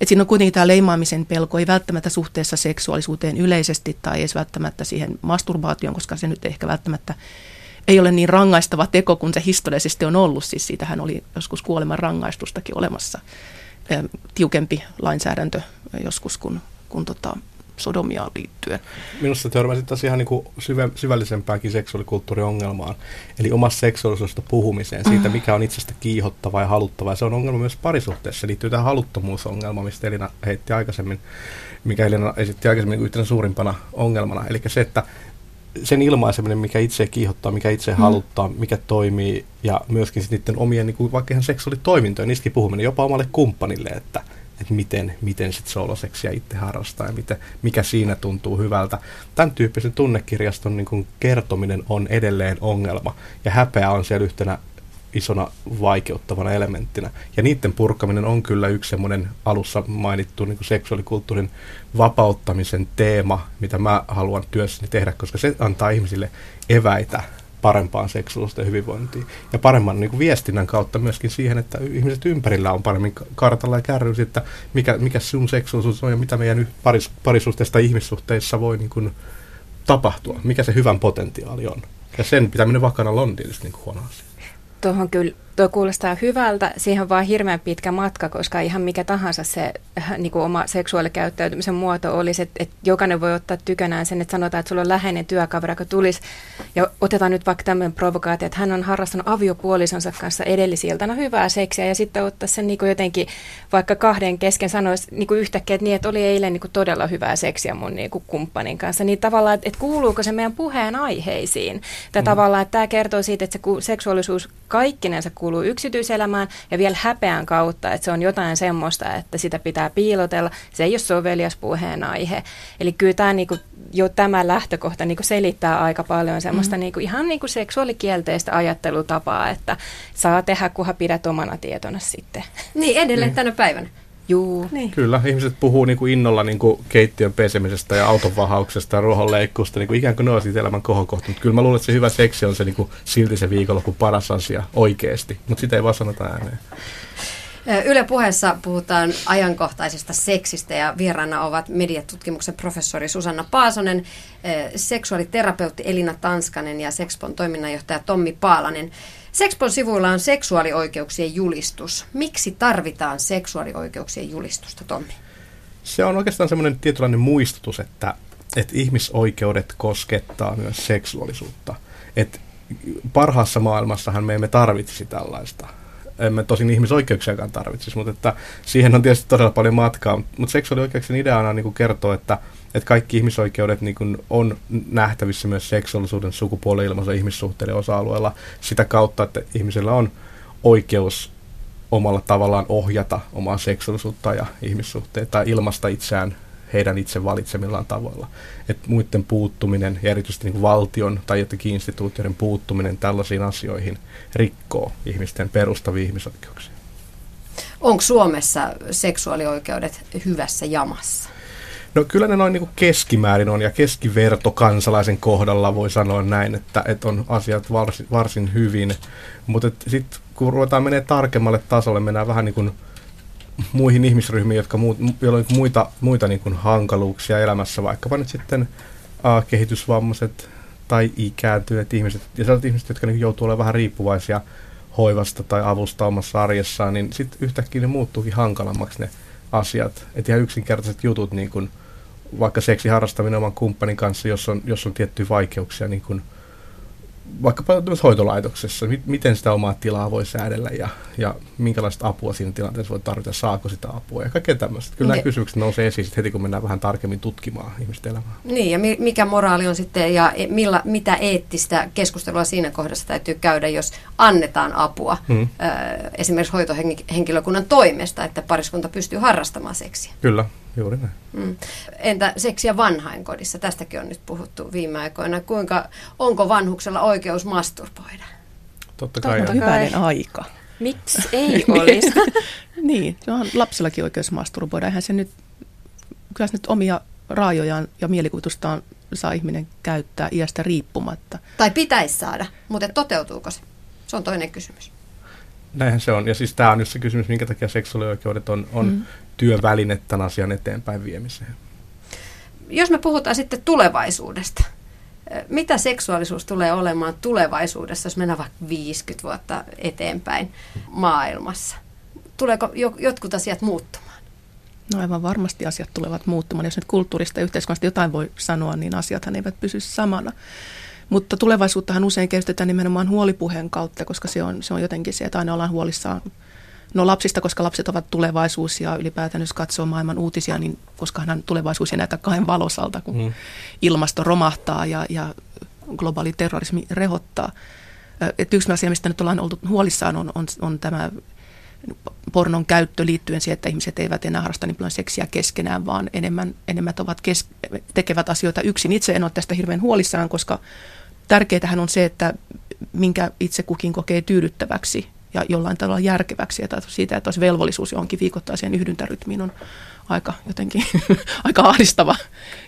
Et siinä on kuitenkin tämä leimaamisen pelko, ei välttämättä suhteessa seksuaalisuuteen yleisesti tai edes välttämättä siihen masturbaatioon, koska se nyt ehkä välttämättä ei ole niin rangaistava teko kuin se historiallisesti on ollut. Siis siitähän oli joskus kuoleman rangaistustakin olemassa. Tiukempi lainsäädäntö joskus kuin, kuin tota, sodomiaan liittyen. Minusta törmäsit taas ihan niin syvä, syvällisempääkin seksuaalikulttuuriongelmaan, eli omassa seksuaalisuudesta puhumiseen, siitä mikä on itsestä kiihottavaa ja haluttavaa. Se on ongelma myös parisuhteessa, se liittyy tähän haluttomuusongelmaan, mistä Elina heitti aikaisemmin, mikä Elina esitti aikaisemmin yhtenä suurimpana ongelmana. Eli se, että sen ilmaiseminen, mikä itse kiihottaa, mikä itse mm. haluttaa, mikä toimii, ja myöskin niiden omien niin kuin vaikka ihan seksuaalitoimintojen, niistäkin puhuminen jopa omalle kumppanille, että, että miten, miten sit soloseksiä itse harrastaa ja miten, mikä siinä tuntuu hyvältä. Tämän tyyppisen tunnekirjaston niin kuin kertominen on edelleen ongelma, ja häpeä on siellä yhtenä isona vaikeuttavana elementtinä. Ja niiden purkaminen on kyllä yksi semmoinen alussa mainittu niin seksuaalikulttuurin vapauttamisen teema, mitä mä haluan työssäni tehdä, koska se antaa ihmisille eväitä parempaan seksuaalista hyvinvointiin. Ja paremman niin kuin viestinnän kautta myöskin siihen, että ihmiset ympärillä on paremmin kartalla ja kärryys, että mikä, mikä sun seksuaalisuus on ja mitä meidän paris, parisuhteista ihmissuhteissa voi niin kuin tapahtua, mikä se hyvän potentiaali on. Ja sen pitäminen vakana on tietysti niin kuin huono asia. Tuohon kyllä tuo kuulostaa hyvältä. Siihen on vaan hirveän pitkä matka, koska ihan mikä tahansa se äh, niin kuin oma seksuaalikäyttäytymisen muoto olisi, että, että jokainen voi ottaa tykönään sen, että sanotaan, että sulla on läheinen työkaveri, joka tulisi, ja otetaan nyt vaikka tämmöinen provokaatio, että hän on harrastanut aviopuolisonsa kanssa edellisiltana hyvää seksiä, ja sitten ottaa sen niin kuin jotenkin vaikka kahden kesken sanoisi niin kuin yhtäkkiä, että, niin, että oli eilen niin kuin todella hyvää seksiä mun niin kuin kumppanin kanssa, niin tavallaan, että, että kuuluuko se meidän puheen aiheisiin, tai mm. tavallaan, että tämä kertoo siitä, että se seksuaalisuus kaikkinensa kuuluu kuuluu yksityiselämään ja vielä häpeän kautta, että se on jotain semmoista, että sitä pitää piilotella. Se ei ole sovelias puheenaihe. Eli kyllä tämä niinku, jo tämä lähtökohta niinku selittää aika paljon semmoista mm. niinku, ihan niinku seksuaalikielteistä ajattelutapaa, että saa tehdä, kunhan pidät omana tietona sitten. Niin, edelleen mm. tänä päivänä. Juu. Niin. Kyllä, ihmiset puhuu niin kuin innolla niin kuin keittiön pesemisestä ja auton vahauksesta ja ruohonleikkuusta, niin kuin ikään kuin ne olisi elämän kohokohta. Mutta kyllä mä luulen, että se hyvä seksi on se niin kuin silti se viikonloppu paras asia oikeasti, mutta sitä ei vaan sanota ääneen. Yle puheessa puhutaan ajankohtaisesta seksistä ja vieraana ovat mediatutkimuksen professori Susanna Paasonen, seksuaaliterapeutti Elina Tanskanen ja Sexpon toiminnanjohtaja Tommi Paalanen. Sexpon sivuilla on seksuaalioikeuksien julistus. Miksi tarvitaan seksuaalioikeuksien julistusta, Tommi? Se on oikeastaan semmoinen tietynlainen muistutus, että, että ihmisoikeudet koskettaa myös seksuaalisuutta. Et parhaassa maailmassahan me emme tarvitsisi tällaista. Emme tosin ihmisoikeuksiakaan tarvitsisi, mutta että siihen on tietysti todella paljon matkaa. Mutta seksuaalioikeuksien ideana on niin kertoa, että että kaikki ihmisoikeudet niin kuin on nähtävissä myös seksuaalisuuden, sukupuoli-ilmaisen ihmissuhteiden osa-alueella sitä kautta, että ihmisellä on oikeus omalla tavallaan ohjata omaa seksuaalisuutta ja ihmissuhteita ilmasta itseään heidän itse valitsemillaan tavoilla. Että muiden puuttuminen ja erityisesti niin valtion tai jotenkin instituutioiden puuttuminen tällaisiin asioihin rikkoo ihmisten perustavia ihmisoikeuksia. Onko Suomessa seksuaalioikeudet hyvässä jamassa? No kyllä ne noin niin kuin keskimäärin on ja keskiverto kansalaisen kohdalla voi sanoa näin, että, että on asiat varsin, varsin hyvin. Mutta sitten kun ruvetaan menee tarkemmalle tasolle, mennään vähän niin kuin muihin ihmisryhmiin, jotka muut, joilla on muita, muita niin kuin hankaluuksia elämässä, vaikkapa nyt sitten uh, kehitysvammaiset tai ikääntyneet ihmiset ja sellaiset ihmiset, jotka niin joutuu olemaan vähän riippuvaisia hoivasta tai avusta omassa arjessaan, niin sitten yhtäkkiä ne muuttuukin hankalammaksi ne asiat. Että ihan yksinkertaiset jutut, niin kuin vaikka seksi harrastaminen oman kumppanin kanssa, jos on, jos on tiettyjä vaikeuksia, niin kuin vaikkapa hoitolaitoksessa, miten sitä omaa tilaa voi säädellä ja, ja minkälaista apua siinä tilanteessa voi tarvita, saako sitä apua ja kaikkea tämmöistä. Kyllä nämä kysymykset nousee esiin heti, kun mennään vähän tarkemmin tutkimaan ihmisten elämää. Niin, ja mikä moraali on sitten ja e, milla, mitä eettistä keskustelua siinä kohdassa täytyy käydä, jos annetaan apua hmm. esimerkiksi hoitohenkilökunnan toimesta, että pariskunta pystyy harrastamaan seksiä. Kyllä, Juuri näin. Mm. Entä seksiä vanhainkodissa? Tästäkin on nyt puhuttu viime aikoina. Kuinka, onko vanhuksella oikeus masturboida? Totta kai. Totta hyvänen aika. Miksi ei olisi? niin, on lapsellakin oikeus masturboida. Eihän se nyt, kyllä se nyt omia raajojaan ja mielikuvitustaan saa ihminen käyttää iästä riippumatta. Tai pitäisi saada, mutta toteutuuko se? Se on toinen kysymys. Näinhän se on. Ja siis tämä on just se kysymys, minkä takia seksuaalioikeudet on, on mm. Työväline tämän asian eteenpäin viemiseen. Jos me puhutaan sitten tulevaisuudesta, mitä seksuaalisuus tulee olemaan tulevaisuudessa, jos mennään vaikka 50 vuotta eteenpäin maailmassa? Tuleeko jotkut asiat muuttumaan? No aivan varmasti asiat tulevat muuttumaan. Jos nyt kulttuurista ja yhteiskunnasta jotain voi sanoa, niin asiathan eivät pysy samana. Mutta tulevaisuuttahan usein kestetään nimenomaan huolipuheen kautta, koska se on, se on jotenkin se, että aina ollaan huolissaan no lapsista, koska lapset ovat tulevaisuus ja ylipäätään jos katsoo maailman uutisia, niin koskahan tulevaisuus ei näytä kahden valosalta, kun mm. ilmasto romahtaa ja, ja globaali terrorismi rehottaa. Et yksi asia, mistä nyt ollaan oltu huolissaan, on, on, on tämä pornon käyttö liittyen siihen, että ihmiset eivät enää harrasta niin paljon seksiä keskenään, vaan enemmän, enemmän ovat kes- tekevät asioita yksin. Itse en ole tästä hirveän huolissaan, koska tärkeintähän on se, että minkä itse kukin kokee tyydyttäväksi ja jollain tavalla järkeväksi. Että siitä, että olisi velvollisuus johonkin viikoittaiseen yhdyntärytmiin on aika jotenkin aika ahdistava.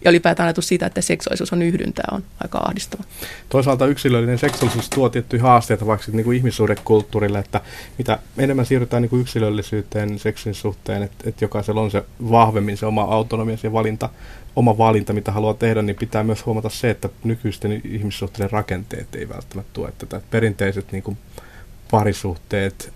Ja ylipäätään ajatus siitä, että seksuaalisuus on yhdyntää, on aika ahdistava. Toisaalta yksilöllinen seksuaalisuus tuo tiettyjä haasteita vaikka niin kuin ihmissuhdekulttuurille, että mitä enemmän siirrytään niin kuin yksilöllisyyteen seksin suhteen, että, että jokaisella on se vahvemmin se oma autonomia, se valinta, oma valinta, mitä haluaa tehdä, niin pitää myös huomata se, että nykyisten ihmissuhteiden rakenteet ei välttämättä tue tätä. Perinteiset niin kuin parisuhteet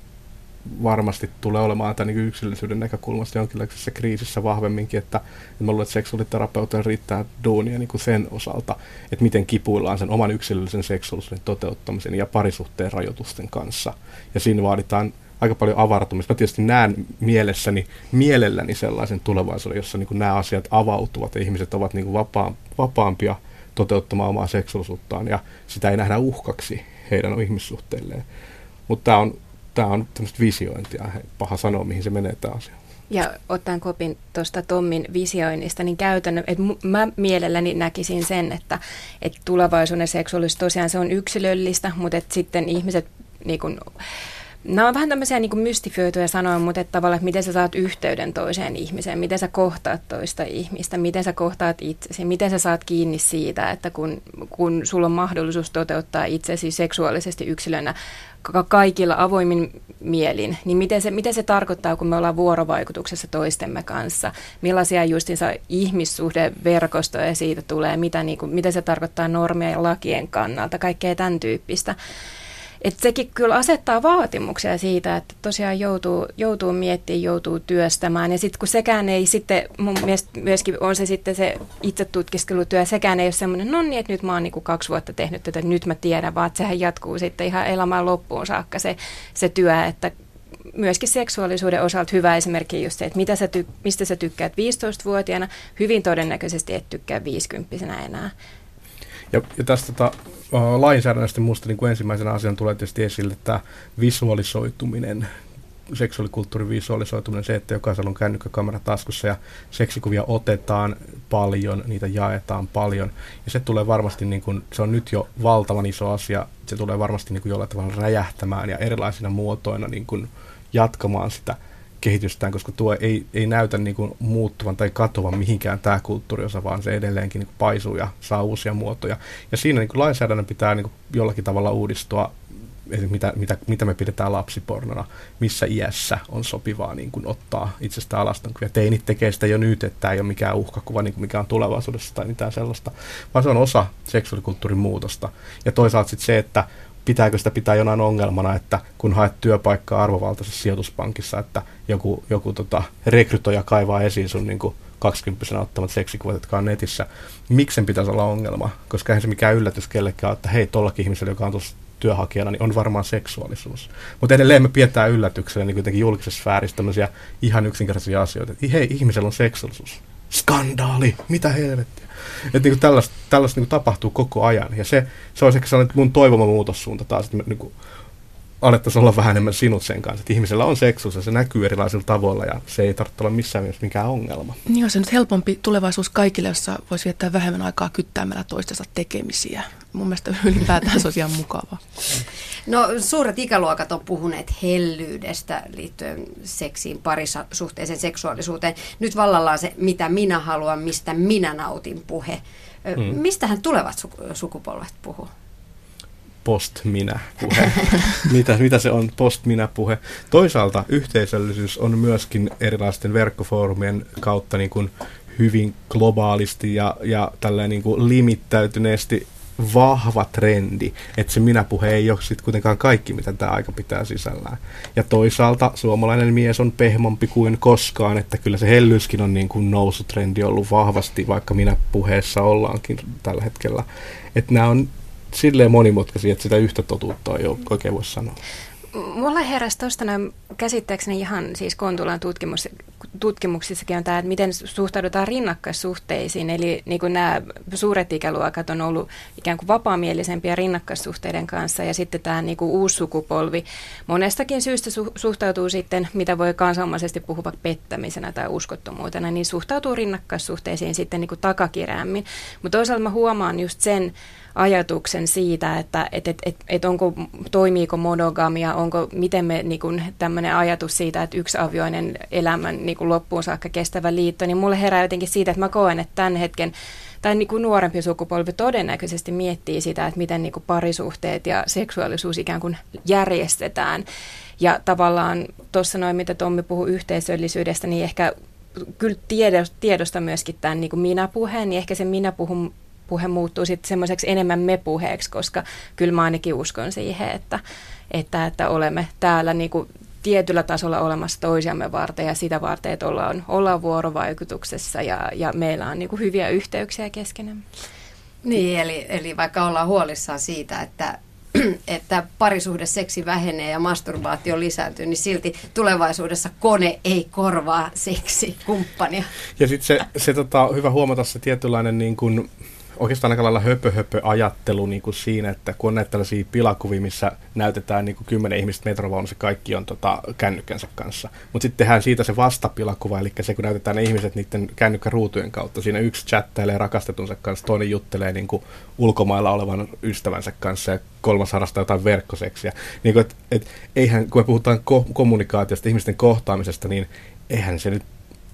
varmasti tulee olemaan tämän niin yksilöllisyyden näkökulmasta jonkinlaisessa kriisissä vahvemminkin, että, että mä luulen, että seksuaaliterapeuteen riittää duunia niin kuin sen osalta, että miten kipuillaan sen oman yksilöllisen seksuaalisuuden toteuttamisen ja parisuhteen rajoitusten kanssa. Ja siinä vaaditaan aika paljon avartumista. Mä tietysti näen mielessäni, mielelläni sellaisen tulevaisuuden, jossa niin kuin nämä asiat avautuvat ja ihmiset ovat niin kuin vapaa, vapaampia toteuttamaan omaa seksuaalisuuttaan ja sitä ei nähdä uhkaksi heidän ihmissuhteilleen. Mutta tämä on tämä on tämmöistä visiointia. Paha sanoa, mihin se menee tämä asia. Ja ottaen kopin tuosta Tommin visioinnista, niin käytännön, että mä mielelläni näkisin sen, että, että tulevaisuuden seksuaalisuus tosiaan se on yksilöllistä, mutta että sitten ihmiset niin kun, Nämä on vähän tämmöisiä niin mystifioituja sanoja, mutta että tavallaan, että miten sä saat yhteyden toiseen ihmiseen, miten sä kohtaat toista ihmistä, miten sä kohtaat itsesi, miten sä saat kiinni siitä, että kun, kun sulla on mahdollisuus toteuttaa itsesi seksuaalisesti yksilönä kaikilla avoimin mielin, niin miten se, miten se tarkoittaa, kun me ollaan vuorovaikutuksessa toistemme kanssa, millaisia justinsa ihmissuhdeverkostoja siitä tulee, mitä, niin kuin, mitä se tarkoittaa normia ja lakien kannalta, kaikkea tämän tyyppistä. Et sekin kyllä asettaa vaatimuksia siitä, että tosiaan joutuu, joutuu miettimään, joutuu työstämään. Ja sitten kun sekään ei sitten, mun mielestä myöskin on se sitten se itse tutkiskelutyö, sekään ei ole semmoinen, no niin, että nyt mä oon niinku kaksi vuotta tehnyt tätä, nyt mä tiedän, vaan sehän jatkuu sitten ihan elämään loppuun saakka se, se työ, että myöskin seksuaalisuuden osalta hyvä esimerkki just se, että mitä sä ty- mistä sä tykkäät 15-vuotiaana, hyvin todennäköisesti et tykkää 50 enää. Ja, ja tästä tota, lainsäädännöstä minusta niin kuin ensimmäisenä asian tulee tietysti esille tämä visualisoituminen, seksuaalikulttuurin visualisoituminen, se, että jokaisella on kännykkäkamera taskussa ja seksikuvia otetaan paljon, niitä jaetaan paljon. Ja se tulee varmasti, niin kuin, se on nyt jo valtavan iso asia, se tulee varmasti niin kuin jollain tavalla räjähtämään ja erilaisina muotoina niin kuin jatkamaan sitä kehitystään, koska tuo ei, ei näytä niin kuin muuttuvan tai katovan mihinkään tämä kulttuuriosa, vaan se edelleenkin niin kuin paisuu ja saa uusia muotoja. Ja siinä niin kuin lainsäädännön pitää niin kuin jollakin tavalla uudistua, mitä, mitä, mitä me pidetään lapsipornona, missä iässä on sopivaa niin kuin ottaa itsestä alasta. Ja teinit tekee sitä jo nyt, että tämä ei ole mikään uhkakuva, niin kuin mikä on tulevaisuudessa tai mitään sellaista, vaan se on osa seksuaalikulttuurin muutosta. Ja toisaalta sitten se, että pitääkö sitä pitää jonain ongelmana, että kun haet työpaikkaa arvovaltaisessa sijoituspankissa, että joku, joku tota, rekrytoija kaivaa esiin sun niin 20 ottamat seksikuvat, jotka on netissä. Miksen pitäisi olla ongelma? Koska eihän se mikään yllätys kellekään, että hei, tollakin ihmisellä, joka on tuossa työnhakijana, niin on varmaan seksuaalisuus. Mutta edelleen me pidetään yllätyksellä niin kuitenkin julkisessa sfäärissä tämmöisiä ihan yksinkertaisia asioita, että hei, ihmisellä on seksuaalisuus. Skandaali, mitä helvettiä. Että niin tällaista, tällaista niin tapahtuu koko ajan. Ja se, se olisi ehkä sellainen mun toivoma muutossuunta taas, että me niin kuin, alettaisiin olla vähän enemmän sinut sen kanssa. Että ihmisellä on seksuus ja se näkyy erilaisilla tavoilla ja se ei tarvitse olla missään mielessä mikään ongelma. Niin on se nyt helpompi tulevaisuus kaikille, jossa voisi viettää vähemmän aikaa kyttäämällä toistensa tekemisiä. Mun mielestä ylipäätään se olisi ihan mukavaa. No suuret ikäluokat on puhuneet hellyydestä liittyen seksiin, parisuhteeseen, seksuaalisuuteen. Nyt vallallaan se, mitä minä haluan, mistä minä nautin puhe. Hmm. Mistähän tulevat sukupolvet puhuu? Post-minä-puhe. mitä, mitä se on post-minä-puhe? Toisaalta yhteisöllisyys on myöskin erilaisten verkkofoorumien kautta niin kuin hyvin globaalisti ja, ja tällä niin kuin limittäytyneesti vahva trendi, että se minäpuhe ei ole sitten kuitenkaan kaikki, mitä tämä aika pitää sisällään. Ja toisaalta suomalainen mies on pehmompi kuin koskaan, että kyllä se hellyyskin on niin kuin nousutrendi ollut vahvasti, vaikka minä puheessa ollaankin tällä hetkellä. Että nämä on silleen monimutkaisia, että sitä yhtä totuutta ei oikein voi sanoa. Mulla heräsi tuosta käsittääkseni ihan siis Kontulan tutkimus, tutkimuksissakin on tämä, että miten suhtaudutaan rinnakkaissuhteisiin. Eli niin kuin nämä suuret ikäluokat on ollut ikään kuin vapaamielisempiä rinnakkaissuhteiden kanssa ja sitten tämä niin kuin uusi sukupolvi monestakin syystä su- suhtautuu sitten, mitä voi kansalmaisesti puhua pettämisenä tai uskottomuutena, niin suhtautuu rinnakkaissuhteisiin sitten niin kuin takakirämmin. Mutta toisaalta mä huomaan just sen, ajatuksen siitä, että et, et, et, et onko, toimiiko monogamia, onko, miten me niin tämmöinen ajatus siitä, että yksiavioinen elämän niin loppuun saakka kestävä liitto, niin mulle herää jotenkin siitä, että mä koen, että tämän hetken tai niin kuin nuorempi sukupolvi todennäköisesti miettii sitä, että miten niin kuin parisuhteet ja seksuaalisuus ikään kuin järjestetään. Ja tavallaan tuossa noin, mitä Tommi puhui yhteisöllisyydestä, niin ehkä kyllä tiedosta myöskin tämän niin kuin minä-puheen, niin ehkä se minä-puhun puhe muuttuu sitten semmoiseksi enemmän me-puheeksi, koska kyllä mä ainakin uskon siihen, että, että, että olemme täällä niin kuin tietyllä tasolla olemassa toisiamme varten ja sitä varten, että ollaan, ollaan vuorovaikutuksessa ja, ja meillä on niin kuin hyviä yhteyksiä keskenään. Niin, eli, eli vaikka ollaan huolissaan siitä, että, että parisuhde seksi vähenee ja masturbaatio lisääntyy, niin silti tulevaisuudessa kone ei korvaa seksi kumppania. Ja sitten se, se tota, hyvä huomata se tietynlainen niin kuin, oikeastaan aika lailla höpö, höpö ajattelu niin kuin siinä, että kun on näitä tällaisia pilakuvia, missä näytetään niin kuin kymmenen ihmistä metrovaunussa, kaikki on tota, kännykkänsä kanssa. Mutta sitten tehdään siitä se vastapilakuva, eli se kun näytetään ne ihmiset niiden kännykkäruutujen kautta. Siinä yksi chattailee rakastetunsa kanssa, toinen juttelee niin kuin ulkomailla olevan ystävänsä kanssa ja kolmas harrastaa jotain verkkoseksiä. Niin kuin, et, et, eihän, kun me puhutaan ko- kommunikaatiosta, ihmisten kohtaamisesta, niin eihän se nyt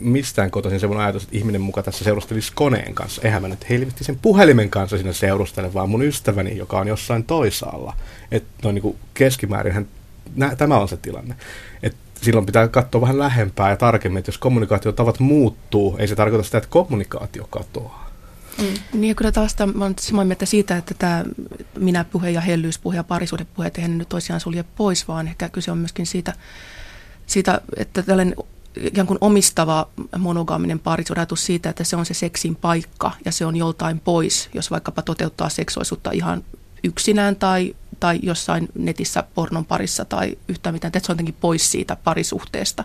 mistään kotoisin semmoinen ajatus, että ihminen muka tässä seurustelisi koneen kanssa. Eihän mä nyt helvetti sen puhelimen kanssa sinne seurustele, vaan mun ystäväni, joka on jossain toisaalla. Että no niin keskimäärin nä, tämä on se tilanne. Et silloin pitää katsoa vähän lähempää ja tarkemmin, että jos kommunikaatiotavat muuttuu, ei se tarkoita sitä, että kommunikaatio katoaa. Mm. Niin kyllä taas mä olen samaa mieltä siitä, että tämä minä-puhe ja hellyyspuhe ja parisuudepuhe, eihän nyt toisiaan sulje pois, vaan ehkä kyse on myöskin siitä, siitä että tällainen ikään kuin omistava monogaaminen parisuhdeajatus siitä, että se on se seksin paikka ja se on joltain pois, jos vaikkapa toteuttaa seksuaalisuutta ihan yksinään tai, tai jossain netissä pornon parissa tai yhtään mitään, että se on jotenkin pois siitä parisuhteesta.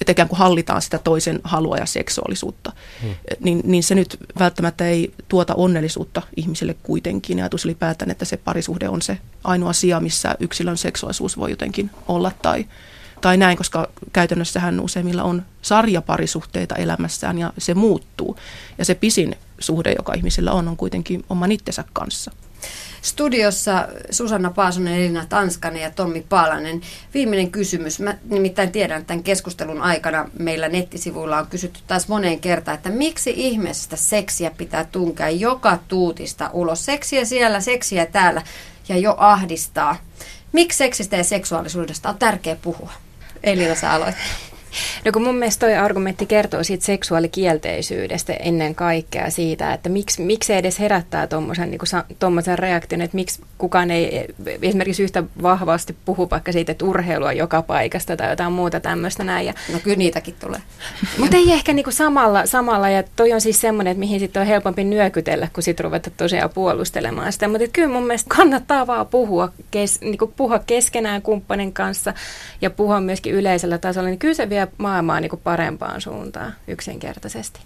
Että ikään kuin hallitaan sitä toisen halua ja seksuaalisuutta. Hmm. Niin, niin se nyt välttämättä ei tuota onnellisuutta ihmisille kuitenkin. Ja ajatus ylipäätään, että se parisuhde on se ainoa sija, missä yksilön seksuaalisuus voi jotenkin olla tai, tai näin, koska käytännössähän useimmilla on sarjaparisuhteita elämässään ja se muuttuu. Ja se pisin suhde, joka ihmisillä on, on kuitenkin oman itsensä kanssa. Studiossa Susanna Paasonen, Elina Tanskanen ja Tommi Paalanen. Viimeinen kysymys. Mä nimittäin tiedän, että tämän keskustelun aikana meillä nettisivuilla on kysytty taas moneen kertaan, että miksi ihmisestä seksiä pitää tunkea joka tuutista ulos. Seksiä siellä, seksiä täällä ja jo ahdistaa. Miksi seksistä ja seksuaalisuudesta on tärkeää puhua? Elina, sä aloit. No kun mun mielestä toi argumentti kertoo siitä seksuaalikielteisyydestä ennen kaikkea siitä, että miksi, miksi se edes herättää tuommoisen niin reaktion, että miksi kukaan ei esimerkiksi yhtä vahvasti puhu vaikka siitä, että urheilua joka paikasta tai jotain muuta tämmöistä näin. Ja, no kyllä niitäkin tulee. Mutta ei ehkä niin samalla, samalla, ja toi on siis semmoinen, että mihin sitten on helpompi nyökytellä, kun sitten ruveta tosiaan puolustelemaan sitä. Mutta kyllä mun mielestä kannattaa vaan puhua, kes, niin puhua keskenään kumppanin kanssa ja puhua myöskin yleisellä tasolla, niin kyllä se vie maailmaa niin kuin parempaan suuntaan yksinkertaisesti.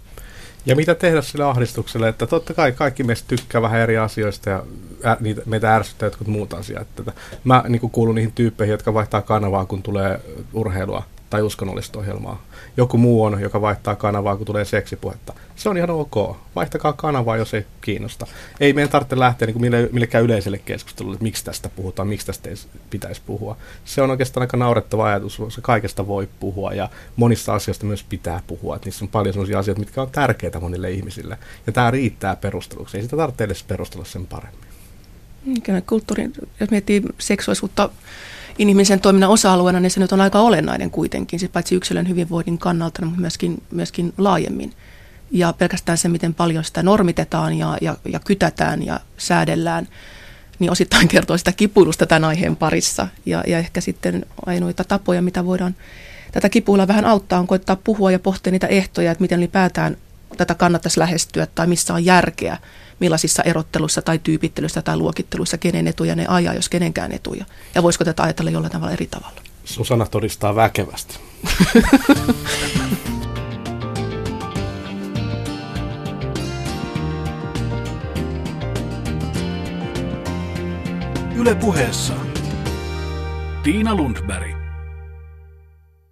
Ja mitä tehdä sille ahdistukselle, että totta kai kaikki meistä tykkää vähän eri asioista ja ä, niitä, meitä ärsyttää jotkut muut asiat. Että mä niin kuulun niihin tyyppeihin, jotka vaihtaa kanavaa, kun tulee urheilua tai uskonnollista ohjelmaa. Joku muu on, joka vaihtaa kanavaa, kun tulee seksipuhetta. Se on ihan ok. Vaihtakaa kanavaa, jos ei kiinnosta. Ei meidän tarvitse lähteä niin mille, millekään yleiselle keskustelulle, että miksi tästä puhutaan, miksi tästä ei pitäisi puhua. Se on oikeastaan aika naurettava ajatus, koska kaikesta voi puhua ja monista asioista myös pitää puhua. Että niissä on paljon sellaisia asioita, mitkä on tärkeitä monille ihmisille. Ja tämä riittää perusteluksi. Ei sitä tarvitse edes perustella sen paremmin. Kulttuuri, jos miettii seksuaalisuutta inhimillisen toiminnan osa-alueena, niin se nyt on aika olennainen kuitenkin, siis paitsi yksilön hyvinvoinnin kannalta, mutta myöskin, myöskin laajemmin. Ja pelkästään se, miten paljon sitä normitetaan ja, ja, ja kytätään ja säädellään, niin osittain kertoo sitä kipuilusta tämän aiheen parissa. Ja, ja ehkä sitten ainoita tapoja, mitä voidaan tätä kipuilla vähän auttaa, on koittaa puhua ja pohtia niitä ehtoja, että miten ylipäätään tätä kannattaisi lähestyä tai missä on järkeä, millaisissa erotteluissa tai tyypittelyssä tai luokitteluissa, kenen etuja ne ajaa, jos kenenkään etuja. Ja voisiko tätä ajatella jollain tavalla eri tavalla. Susanna todistaa väkevästi. Yle puheessa. Tiina Lundberg.